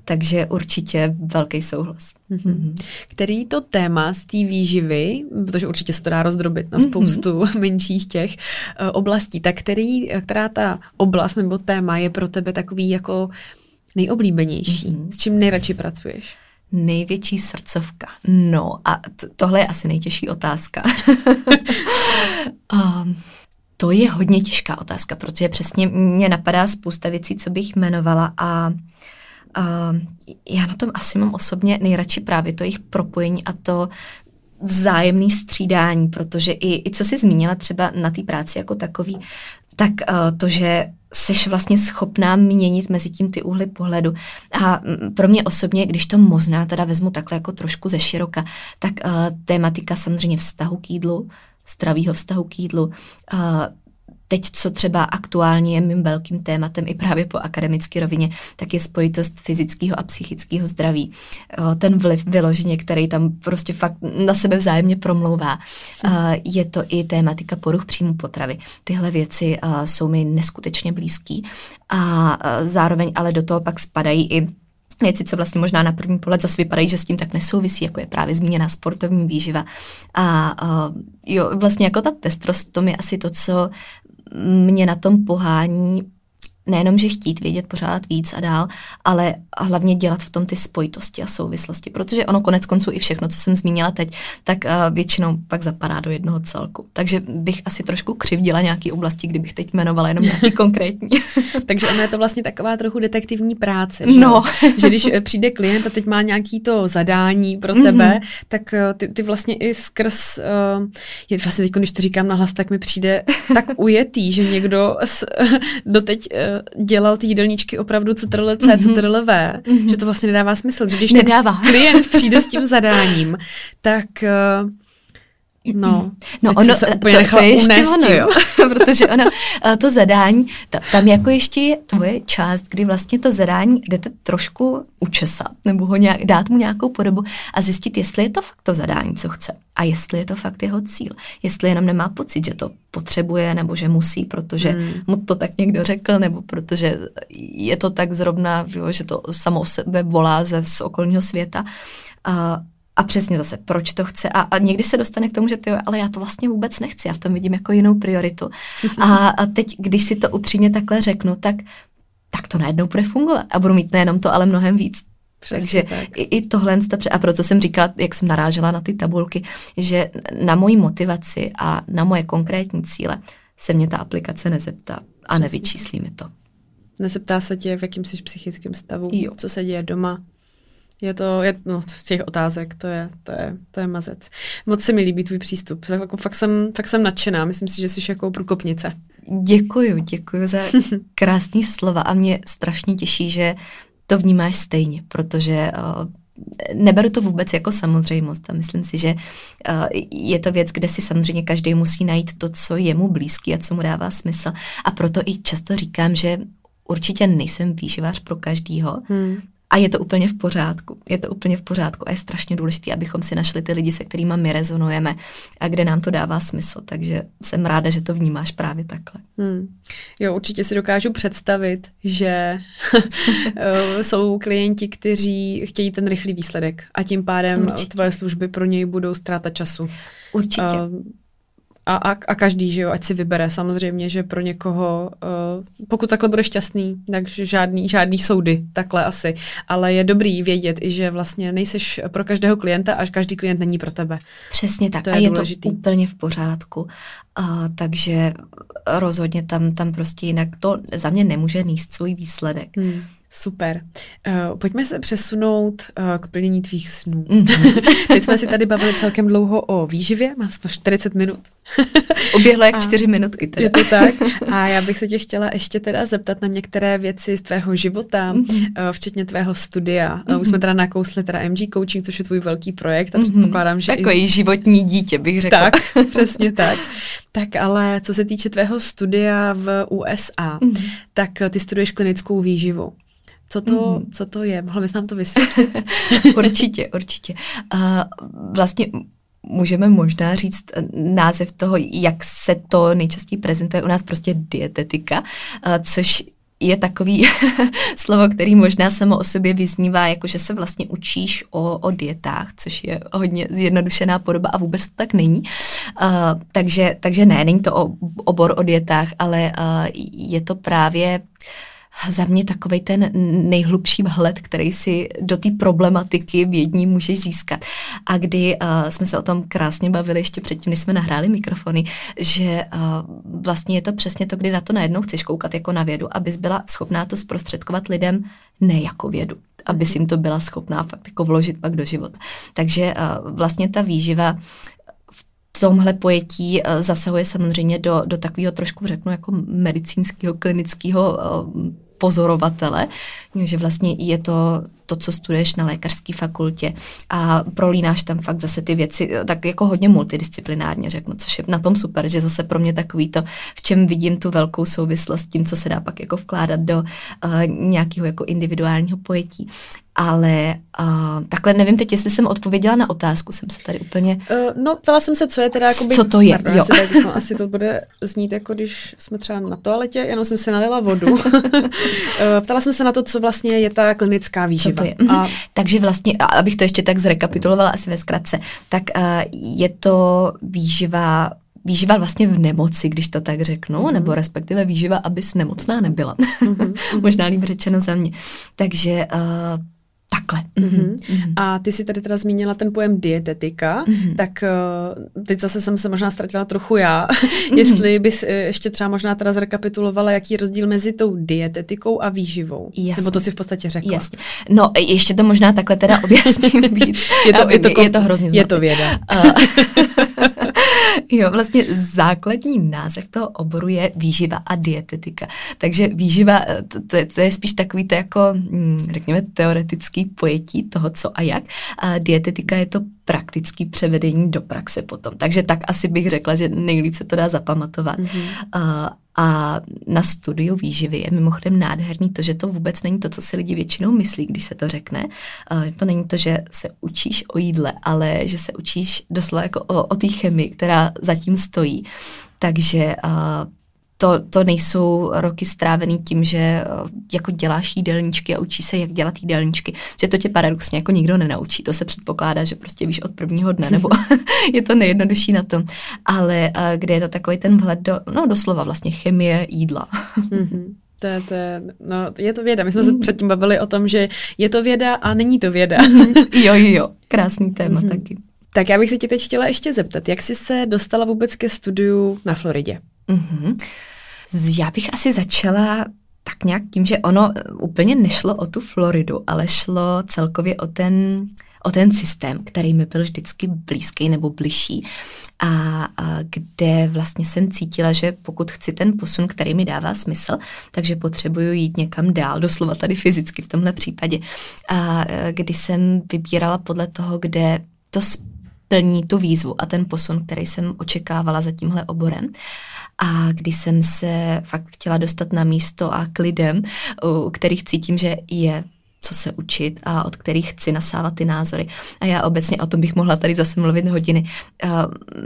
takže určitě velký souhlas. Mm-hmm. Který to téma z té výživy, protože určitě se to dá rozdrobit na mhm. spoustu mm-hmm. menších těch uh, oblastí, tak který, která ta oblast nebo téma je pro tebe takový jako nejoblíbenější? Mm-hmm. S čím nejradši pracuješ? Největší srdcovka. No a t- tohle je asi nejtěžší otázka. um, to je hodně těžká otázka, protože přesně mě napadá spousta věcí, co bych jmenovala a Uh, já na tom asi mám osobně nejradši právě to jejich propojení a to vzájemný střídání, protože i, i co jsi zmínila třeba na té práci jako takový, tak uh, to, že seš vlastně schopná měnit mezi tím ty úhly pohledu. A pro mě osobně, když to možná teda vezmu takhle jako trošku ze široka, tak uh, tématika samozřejmě vztahu k jídlu, zdravého vztahu k jídlu, uh, teď, co třeba aktuálně je mým velkým tématem i právě po akademické rovině, tak je spojitost fyzického a psychického zdraví. Ten vliv vyloženě, který tam prostě fakt na sebe vzájemně promlouvá. Je to i tématika poruch příjmu potravy. Tyhle věci jsou mi neskutečně blízký a zároveň ale do toho pak spadají i věci, co vlastně možná na první pohled zase vypadají, že s tím tak nesouvisí, jako je právě zmíněná sportovní výživa. A a jo, vlastně jako ta pestrost, to mi asi to, co mě na tom pohání nejenom, že chtít vědět pořád víc a dál, ale hlavně dělat v tom ty spojitosti a souvislosti, protože ono konec konců i všechno, co jsem zmínila teď, tak uh, většinou pak zapadá do jednoho celku. Takže bych asi trošku křivdila nějaký oblasti, kdybych teď jmenovala jenom nějaký konkrétní. Takže ono je to vlastně taková trochu detektivní práce, že? No. že když eh, přijde klient a teď má nějaký to zadání pro tebe, mm-hmm. tak uh, ty, ty vlastně i skrz, uh, je vlastně teď, když to říkám nahlas, tak mi přijde tak ujetý, že někdo s, doteď uh, dělal ty jídelníčky opravdu CTRL C, mm-hmm. CTRL V, mm-hmm. že to vlastně nedává smysl, že když Nedává. ten klient přijde s tím zadáním, tak uh, No, no ono, se úplně to, to je ještě ono, jo. protože ono, eh, to zadání, ta, tam jako ještě je tvoje část, kdy vlastně to zadání jdete trošku učesat, nebo ho nějak, dát mu nějakou podobu a zjistit, jestli je to fakt to zadání, co chce a jestli je to fakt jeho cíl. Jestli jenom nemá pocit, že to potřebuje nebo že musí, protože hmm. mu to tak někdo řekl, nebo protože je to tak zrovna, jo, že to samo sebe volá ze z okolního světa. A, a přesně zase, proč to chce. A, a někdy se dostane k tomu, že ty, ale já to vlastně vůbec nechci, já v tom vidím jako jinou prioritu. A, a teď, když si to upřímně takhle řeknu, tak, tak to najednou bude fungovat. A budu mít nejenom to, ale mnohem víc. Přesně Takže tak. i, i tohle, a proto jsem říkala, jak jsem narážela na ty tabulky, že na moji motivaci a na moje konkrétní cíle se mě ta aplikace nezeptá a Přesně. nevyčíslí mi to. Nezeptá se tě, v jakým jsi psychickém stavu, jo. co se děje doma, Je to, je, no, z těch otázek, to je, to je, to je mazec. Moc se mi líbí tvůj přístup. Jako fakt, jsem, fakt jsem nadšená. Myslím si, že jsi jako průkopnice. Děkuju, děkuju za krásný slova a mě strašně těší, že to vnímáš stejně, protože uh, neberu to vůbec jako samozřejmost a myslím si, že uh, je to věc, kde si samozřejmě každý musí najít to, co je mu blízký a co mu dává smysl. A proto i často říkám, že určitě nejsem výživář pro každýho, hmm. A je to úplně v pořádku. Je to úplně v pořádku a je strašně důležité, abychom si našli ty lidi, se kterými my rezonujeme a kde nám to dává smysl. Takže jsem ráda, že to vnímáš právě takhle. Hmm. Jo, určitě si dokážu představit, že jsou klienti, kteří chtějí ten rychlý výsledek a tím pádem určitě. tvoje služby pro něj budou ztráta času. Určitě. Uh, a, a, a každý, že jo, ať si vybere samozřejmě, že pro někoho, uh, pokud takhle bude šťastný, takže žádný, žádný soudy, takhle asi. Ale je dobrý vědět i, že vlastně nejseš pro každého klienta a každý klient není pro tebe. Přesně tak. To je a je důležitý. to úplně v pořádku. Uh, takže rozhodně tam, tam prostě jinak to za mě nemůže níst svůj výsledek. Hmm. Super. Uh, pojďme se přesunout uh, k plnění tvých snů. Mm-hmm. Teď jsme si tady bavili celkem dlouho o výživě, mám 40 minut. Uběhlo jak čtyři minutky teda. Je to tak. A já bych se tě chtěla ještě teda zeptat na některé věci z tvého života, mm-hmm. uh, včetně tvého studia. Mm-hmm. Už jsme teda nakousli teda MG Coaching, což je tvůj velký projekt a mm-hmm. předpokládám, že... Takový i... životní dítě bych řekla. Tak, přesně tak. Tak ale co se týče tvého studia v USA, mm-hmm. tak ty studuješ klinickou výživu. Co to, mm-hmm. co to je? Mohla bys nám to vysvětlit? určitě, určitě. Uh, vlastně můžeme možná říct název toho, jak se to nejčastěji prezentuje u nás prostě dietetika, uh, což je takový slovo, který možná samo o sobě vyznívá, jako že se vlastně učíš o, o dietách, což je hodně zjednodušená podoba a vůbec to tak není. Uh, takže, takže ne, není to o, obor o dietách, ale uh, je to právě uh, za mě takový ten nejhlubší vhled, který si do té problematiky vědní můžeš získat. A kdy uh, jsme se o tom krásně bavili ještě předtím, než jsme nahráli mikrofony, že uh, vlastně je to přesně to, kdy na to najednou chceš koukat jako na vědu, abys byla schopná to zprostředkovat lidem ne jako vědu, aby si jim to byla schopná fakt jako vložit pak do života. Takže uh, vlastně ta výživa tomhle pojetí zasahuje samozřejmě do, do takového trošku řeknu jako medicínského, klinického pozorovatele, že vlastně je to to, co studuješ na lékařské fakultě a prolínáš tam fakt zase ty věci tak jako hodně multidisciplinárně řeknu, což je na tom super, že zase pro mě takový to, v čem vidím tu velkou souvislost tím, co se dá pak jako vkládat do uh, nějakého jako individuálního pojetí. Ale uh, takhle nevím teď, jestli jsem odpověděla na otázku, jsem se tady úplně... Uh, no, ptala jsem se, co je teda jakoby... Co to je, Pardon, jo. Asi, tak, no, asi to bude znít jako když jsme třeba na toaletě, jenom jsem si nalila vodu. uh, ptala jsem se na to, co vlastně je ta klinická výživa. Co to je? Mhm. A... Takže vlastně, abych to ještě tak zrekapitulovala asi ve zkratce, tak uh, je to výživa výživa vlastně v nemoci, když to tak řeknu, mm-hmm. nebo respektive výživa, abys nemocná nebyla. Mm-hmm. Možná líp řečeno za mě. Takže uh, Takhle. Mm-hmm. Mm-hmm. A ty si tady teda zmínila ten pojem dietetika, mm-hmm. tak uh, teď zase jsem se možná ztratila trochu já. Mm-hmm. Jestli bys uh, ještě třeba možná teda zrekapitulovala, jaký je rozdíl mezi tou dietetikou a výživou. Jasně. Nebo to si v podstatě řekla. Jasně. No, ještě to možná takhle teda objasním víc. je, to, je, to, je to hrozně zmatek. Je to věda. jo, vlastně základní název toho oboru je výživa a dietetika. Takže výživa, to, to, je, to je spíš takový to jako, hm, řekněme, teoretický pojetí toho, co a jak. A dietetika je to praktický převedení do praxe potom. Takže tak asi bych řekla, že nejlíp se to dá zapamatovat. Mm-hmm. A, a na studiu výživy je mimochodem nádherný to, že to vůbec není to, co si lidi většinou myslí, když se to řekne. A, to není to, že se učíš o jídle, ale že se učíš doslova jako o, o té chemii, která zatím stojí. Takže a, to, to nejsou roky strávený tím, že eh, jako děláš jídelníčky a učí se, jak dělat jídelníčky, že to tě paradoxně jako nikdo nenaučí. To se předpokládá, že prostě víš od prvního dne, nebo je to nejjednodušší na tom. Ale eh, kde je to takový ten vhled do, no doslova vlastně chemie jídla. mm-hmm. To je, to je, no, je to věda. My jsme se mm. předtím bavili o tom, že je to věda a není to věda. jo, jo, jo. Krásný téma mm-hmm. taky. Tak já bych se tě teď chtěla ještě zeptat, jak jsi se dostala vůbec ke studiu na Floridě? Mm-hmm. Já bych asi začala tak nějak tím, že ono úplně nešlo o tu Floridu, ale šlo celkově o ten, o ten systém, který mi byl vždycky blízký nebo bližší. A, a kde vlastně jsem cítila, že pokud chci ten posun, který mi dává smysl, takže potřebuju jít někam dál, doslova tady fyzicky v tomhle případě. A kdy jsem vybírala podle toho, kde to splní tu výzvu a ten posun, který jsem očekávala za tímhle oborem. A když jsem se fakt chtěla dostat na místo a k lidem, u kterých cítím, že je co se učit a od kterých chci nasávat ty názory. A já obecně o tom bych mohla tady zase mluvit hodiny. Uh,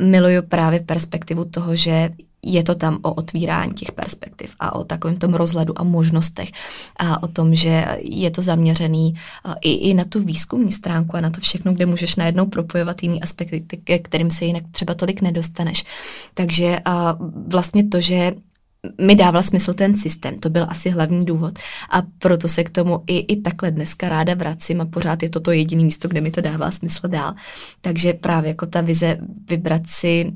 miluju právě perspektivu toho, že je to tam o otvírání těch perspektiv a o takovém tom rozhledu a možnostech a o tom, že je to zaměřený i, i na tu výzkumní stránku a na to všechno, kde můžeš najednou propojovat jiný aspekty, ke kterým se jinak třeba tolik nedostaneš. Takže vlastně to, že mi dával smysl ten systém, to byl asi hlavní důvod a proto se k tomu i, i takhle dneska ráda vracím a pořád je to to jediné místo, kde mi to dává smysl dál. Takže právě jako ta vize vybrat si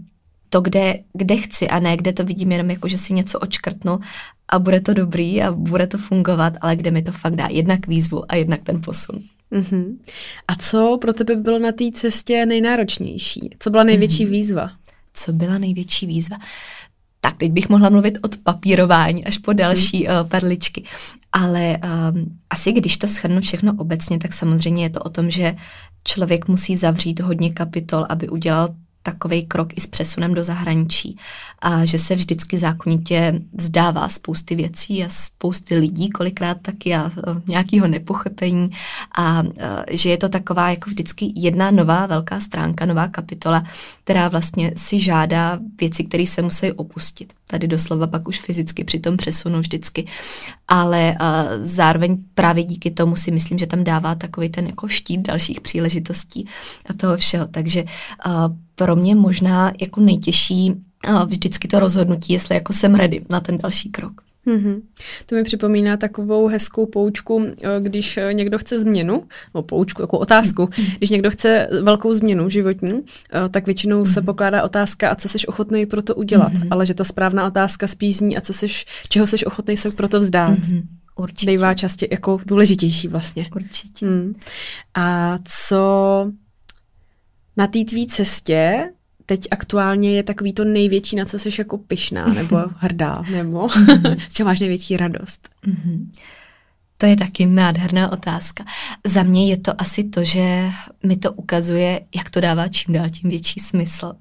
to, kde, kde chci a ne kde to vidím jenom jako, že si něco očkrtnu a bude to dobrý a bude to fungovat, ale kde mi to fakt dá jednak výzvu a jednak ten posun. Mm-hmm. A co pro tebe bylo na té cestě nejnáročnější? Co byla největší mm-hmm. výzva? Co byla největší výzva? Tak teď bych mohla mluvit od papírování až po další uh, perličky. Ale um, asi když to shrnu všechno obecně, tak samozřejmě je to o tom, že člověk musí zavřít hodně kapitol, aby udělal takový krok i s přesunem do zahraničí a že se vždycky zákonitě vzdává spousty věcí a spousty lidí, kolikrát taky a e, nějakého nepochopení a e, že je to taková jako vždycky jedna nová velká stránka, nová kapitola, která vlastně si žádá věci, které se musí opustit. Tady doslova pak už fyzicky při tom přesunu vždycky. Ale e, zároveň právě díky tomu si myslím, že tam dává takový ten jako štít dalších příležitostí a toho všeho. Takže pro mě možná jako nejtěžší vždycky to rozhodnutí, jestli jako jsem ready na ten další krok. Mm-hmm. To mi připomíná takovou hezkou poučku, eh, když eh, někdo chce změnu, nebo poučku, takovou otázku, mm-hmm. když někdo chce velkou změnu životní, eh, tak většinou mm-hmm. se pokládá otázka, a co jsi ochotný pro to udělat, mm-hmm. ale že ta správná otázka spíš zní, a co seš, čeho jsi ochotný se pro to vzdát. Mm-hmm. Určitě. Bývá častě jako důležitější vlastně. Určitě. Mm. A co na té tvý cestě teď aktuálně je takový to největší, na co jsi jako pyšná nebo hrdá, nebo z čeho máš největší radost? Mm-hmm. To je taky nádherná otázka. Za mě je to asi to, že mi to ukazuje, jak to dává čím dál tím větší smysl.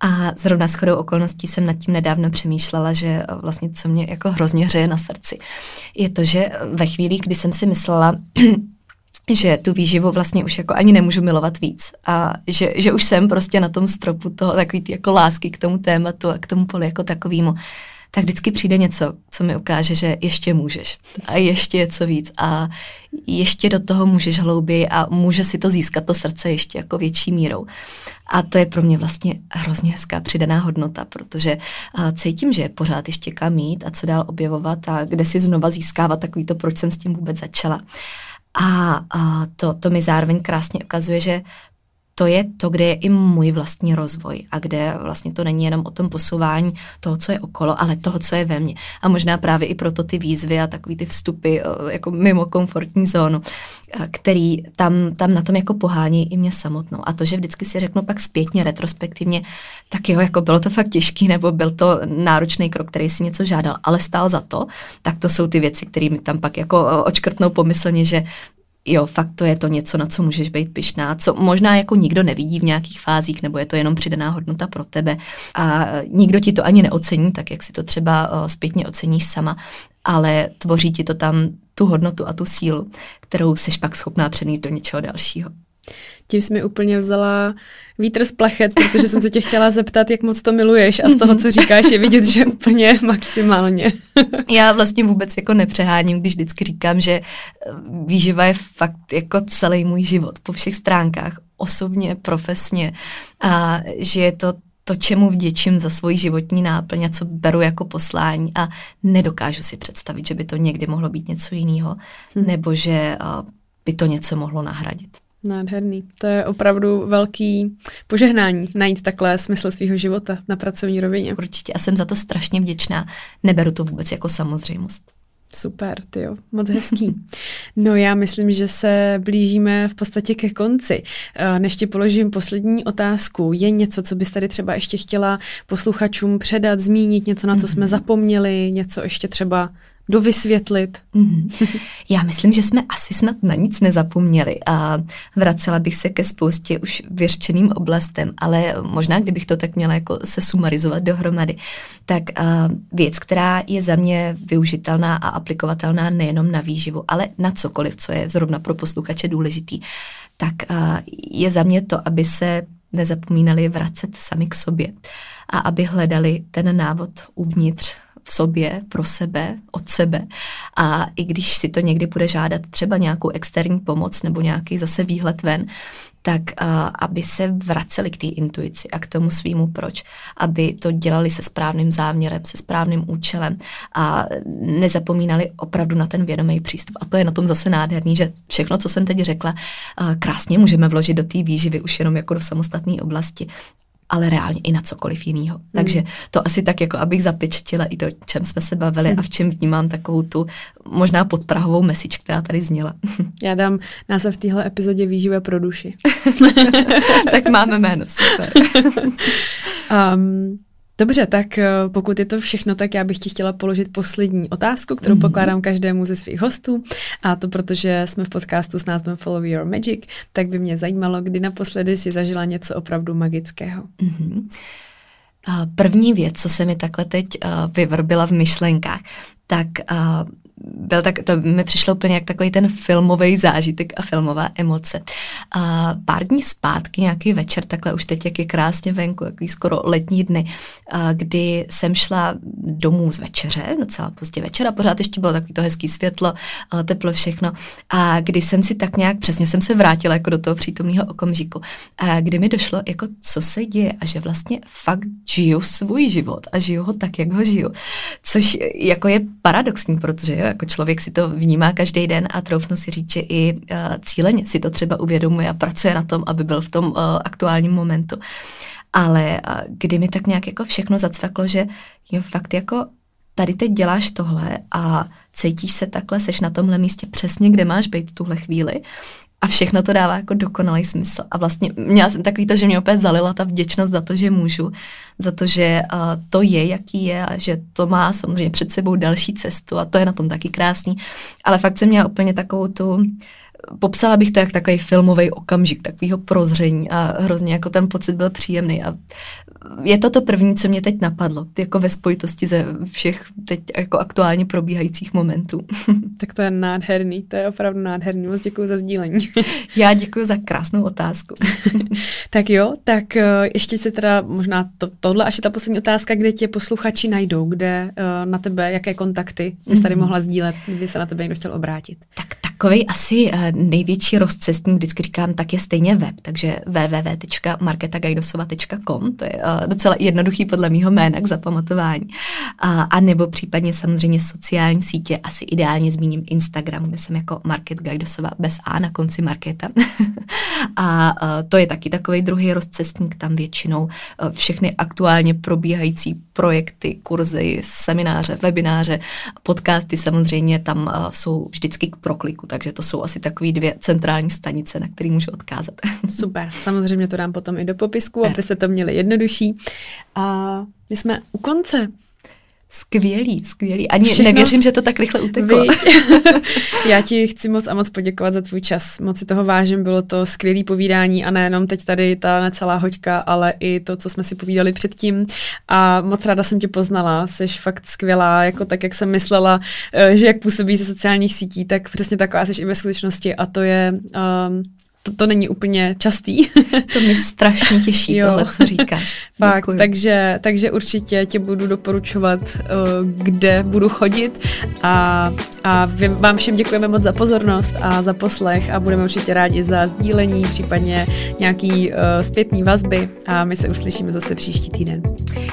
A zrovna shodou okolností jsem nad tím nedávno přemýšlela, že vlastně co mě jako hrozně hřeje na srdci, je to, že ve chvíli, kdy jsem si myslela, že tu výživu vlastně už jako ani nemůžu milovat víc a že, že už jsem prostě na tom stropu toho takový ty jako lásky k tomu tématu a k tomu poli jako takovýmu, tak vždycky přijde něco, co mi ukáže, že ještě můžeš a ještě je co víc a ještě do toho můžeš hlouběji a může si to získat to srdce ještě jako větší mírou. A to je pro mě vlastně hrozně hezká přidaná hodnota, protože cítím, že je pořád ještě kam jít a co dál objevovat a kde si znova získávat takový to, proč jsem s tím vůbec začala. A, a to, to mi zároveň krásně ukazuje, že to je to, kde je i můj vlastní rozvoj a kde vlastně to není jenom o tom posouvání toho, co je okolo, ale toho, co je ve mně. A možná právě i proto ty výzvy a takový ty vstupy eh, jako mimo komfortní zónu, eh, který tam, tam na tom jako pohání i mě samotnou. A to, že vždycky si řeknu pak zpětně, retrospektivně, tak jo, jako bylo to fakt těžký, nebo byl to náročný krok, který si něco žádal, ale stál za to, tak to jsou ty věci, které mi tam pak jako eh, očkrtnou pomyslně, že jo, fakt to je to něco, na co můžeš být pyšná, co možná jako nikdo nevidí v nějakých fázích, nebo je to jenom přidaná hodnota pro tebe a nikdo ti to ani neocení, tak jak si to třeba uh, zpětně oceníš sama, ale tvoří ti to tam tu hodnotu a tu sílu, kterou jsi pak schopná přenést do něčeho dalšího. Tím jsi mi úplně vzala vítr z plachet, protože jsem se tě chtěla zeptat, jak moc to miluješ a z toho, co říkáš, je vidět, že úplně maximálně. Já vlastně vůbec jako nepřeháním, když vždycky říkám, že eh, výživa je fakt jako celý můj život po všech stránkách, osobně, profesně a že je to to, čemu vděčím za svoji životní náplň a co beru jako poslání a nedokážu si představit, že by to někdy mohlo být něco jiného, hmm. nebo že eh, by to něco mohlo nahradit. Nádherný. To je opravdu velký požehnání najít takhle smysl svého života na pracovní rovině. Určitě a jsem za to strašně vděčná. Neberu to vůbec jako samozřejmost. Super, ty jo, moc hezký. No já myslím, že se blížíme v podstatě ke konci. Eh, než ti položím poslední otázku, je něco, co bys tady třeba ještě chtěla posluchačům předat, zmínit, něco, na co jsme mhm. zapomněli, něco ještě třeba dovysvětlit. Mm-hmm. Já myslím, že jsme asi snad na nic nezapomněli a vracela bych se ke spoustě už vyřčeným oblastem, ale možná, kdybych to tak měla jako se sumarizovat dohromady, tak věc, která je za mě využitelná a aplikovatelná nejenom na výživu, ale na cokoliv, co je zrovna pro posluchače důležitý, tak je za mě to, aby se nezapomínali vracet sami k sobě a aby hledali ten návod uvnitř v sobě, pro sebe, od sebe. A i když si to někdy bude žádat třeba nějakou externí pomoc nebo nějaký zase výhled ven, tak uh, aby se vraceli k té intuici a k tomu svýmu proč, aby to dělali se správným záměrem, se správným účelem a nezapomínali opravdu na ten vědomý přístup. A to je na tom zase nádherný, že všechno, co jsem teď řekla, uh, krásně můžeme vložit do té výživy už jenom jako do samostatné oblasti ale reálně i na cokoliv jiného. Mm. Takže to asi tak, jako abych zapečetila i to, čem jsme se bavili a v čem vnímám takovou tu možná podprahovou message, která tady zněla. Já dám název téhle epizodě Výživa pro duši. tak máme jméno, super. um, Dobře, tak eh, pokud je to všechno, tak já bych ti chtěla položit poslední otázku, kterou mm-hmm. pokládám každému ze svých hostů. A to protože jsme v podcastu s názvem Follow Your Magic, tak by mě zajímalo, kdy naposledy si zažila něco opravdu magického. Mm-hmm. První věc, co se mi takhle teď uh, vyvrbila v myšlenkách, tak uh, byl tak, to mi přišlo úplně jak takový ten filmový zážitek a filmová emoce. A pár dní zpátky, nějaký večer, takhle už teď jak je krásně venku, jaký skoro letní dny, a kdy jsem šla domů z večeře, docela pozdě večera, pořád ještě bylo takový to hezký světlo, teplo, všechno. A kdy jsem si tak nějak, přesně jsem se vrátila jako do toho přítomného okamžiku, a kdy mi došlo, jako co se děje a že vlastně fakt žiju svůj život a žiju ho tak, jak ho žiju. Což jako je paradoxní, protože jo, jako člověk si to vnímá každý den a troufnu si říct, že i uh, cíleně si to třeba uvědomuje a pracuje na tom, aby byl v tom uh, aktuálním momentu. Ale uh, kdy mi tak nějak jako všechno zacvaklo, že jo, fakt jako tady teď děláš tohle a cítíš se takhle, seš na tomhle místě přesně, kde máš být v tuhle chvíli a všechno to dává jako dokonalý smysl. A vlastně měla jsem takový to, že mě opět zalila ta vděčnost za to, že můžu, za to, že uh, to je, jaký je a že to má samozřejmě před sebou další cestu a to je na tom taky krásný. Ale fakt jsem měla úplně takovou tu popsala bych to jak takový filmový okamžik, takového prozření a hrozně jako ten pocit byl příjemný a je to to první, co mě teď napadlo, jako ve spojitosti ze všech teď jako aktuálně probíhajících momentů. Tak to je nádherný, to je opravdu nádherný. Moc děkuji za sdílení. Já děkuji za krásnou otázku. tak jo, tak eh, ještě se teda možná to, tohle až je ta poslední otázka, kde tě posluchači najdou, kde uh, na tebe, jaké kontakty bys tady mhm. mohla sdílet, kdyby se na tebe někdo chtěl obrátit. Tak Takový asi uh, největší rozcestník, vždycky říkám, tak je stejně web, takže www.marketagajdosova.com, to je uh, docela jednoduchý podle mýho jména k zapamatování. A, a nebo případně samozřejmě sociální sítě, asi ideálně zmíním Instagram, kde jsem jako Market Gajdosova bez A na konci Marketa. a uh, to je taky takový druhý rozcestník, tam většinou uh, všechny aktuálně probíhající projekty, kurzy, semináře, webináře, podcasty samozřejmě tam uh, jsou vždycky k prokliku takže to jsou asi takové dvě centrální stanice, na které můžu odkázat. Super, samozřejmě to dám potom i do popisku, abyste to měli jednodušší. A my jsme u konce. Skvělý, skvělý. Ani Všechno nevěřím, že to tak rychle uteklo. Já ti chci moc a moc poděkovat za tvůj čas. Moc si toho vážím, bylo to skvělý povídání a nejenom teď tady ta necelá hoďka, ale i to, co jsme si povídali předtím. A moc ráda jsem tě poznala, jsi fakt skvělá, jako tak, jak jsem myslela, eh, že jak působí ze sociálních sítí, tak přesně taková jsi i ve skutečnosti a to je um, to, to není úplně častý. to mi strašně těší, jo. tohle, co říkáš. Fakt, takže, takže určitě tě budu doporučovat, uh, kde budu chodit a, a vám všem děkujeme moc za pozornost a za poslech a budeme určitě rádi za sdílení, případně nějaký uh, zpětný vazby a my se uslyšíme zase příští týden.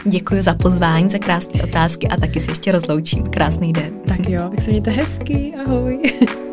Děkuji za pozvání, za krásné otázky a taky se ještě rozloučím. Krásný den. Tak jo, tak se mějte hezky, ahoj.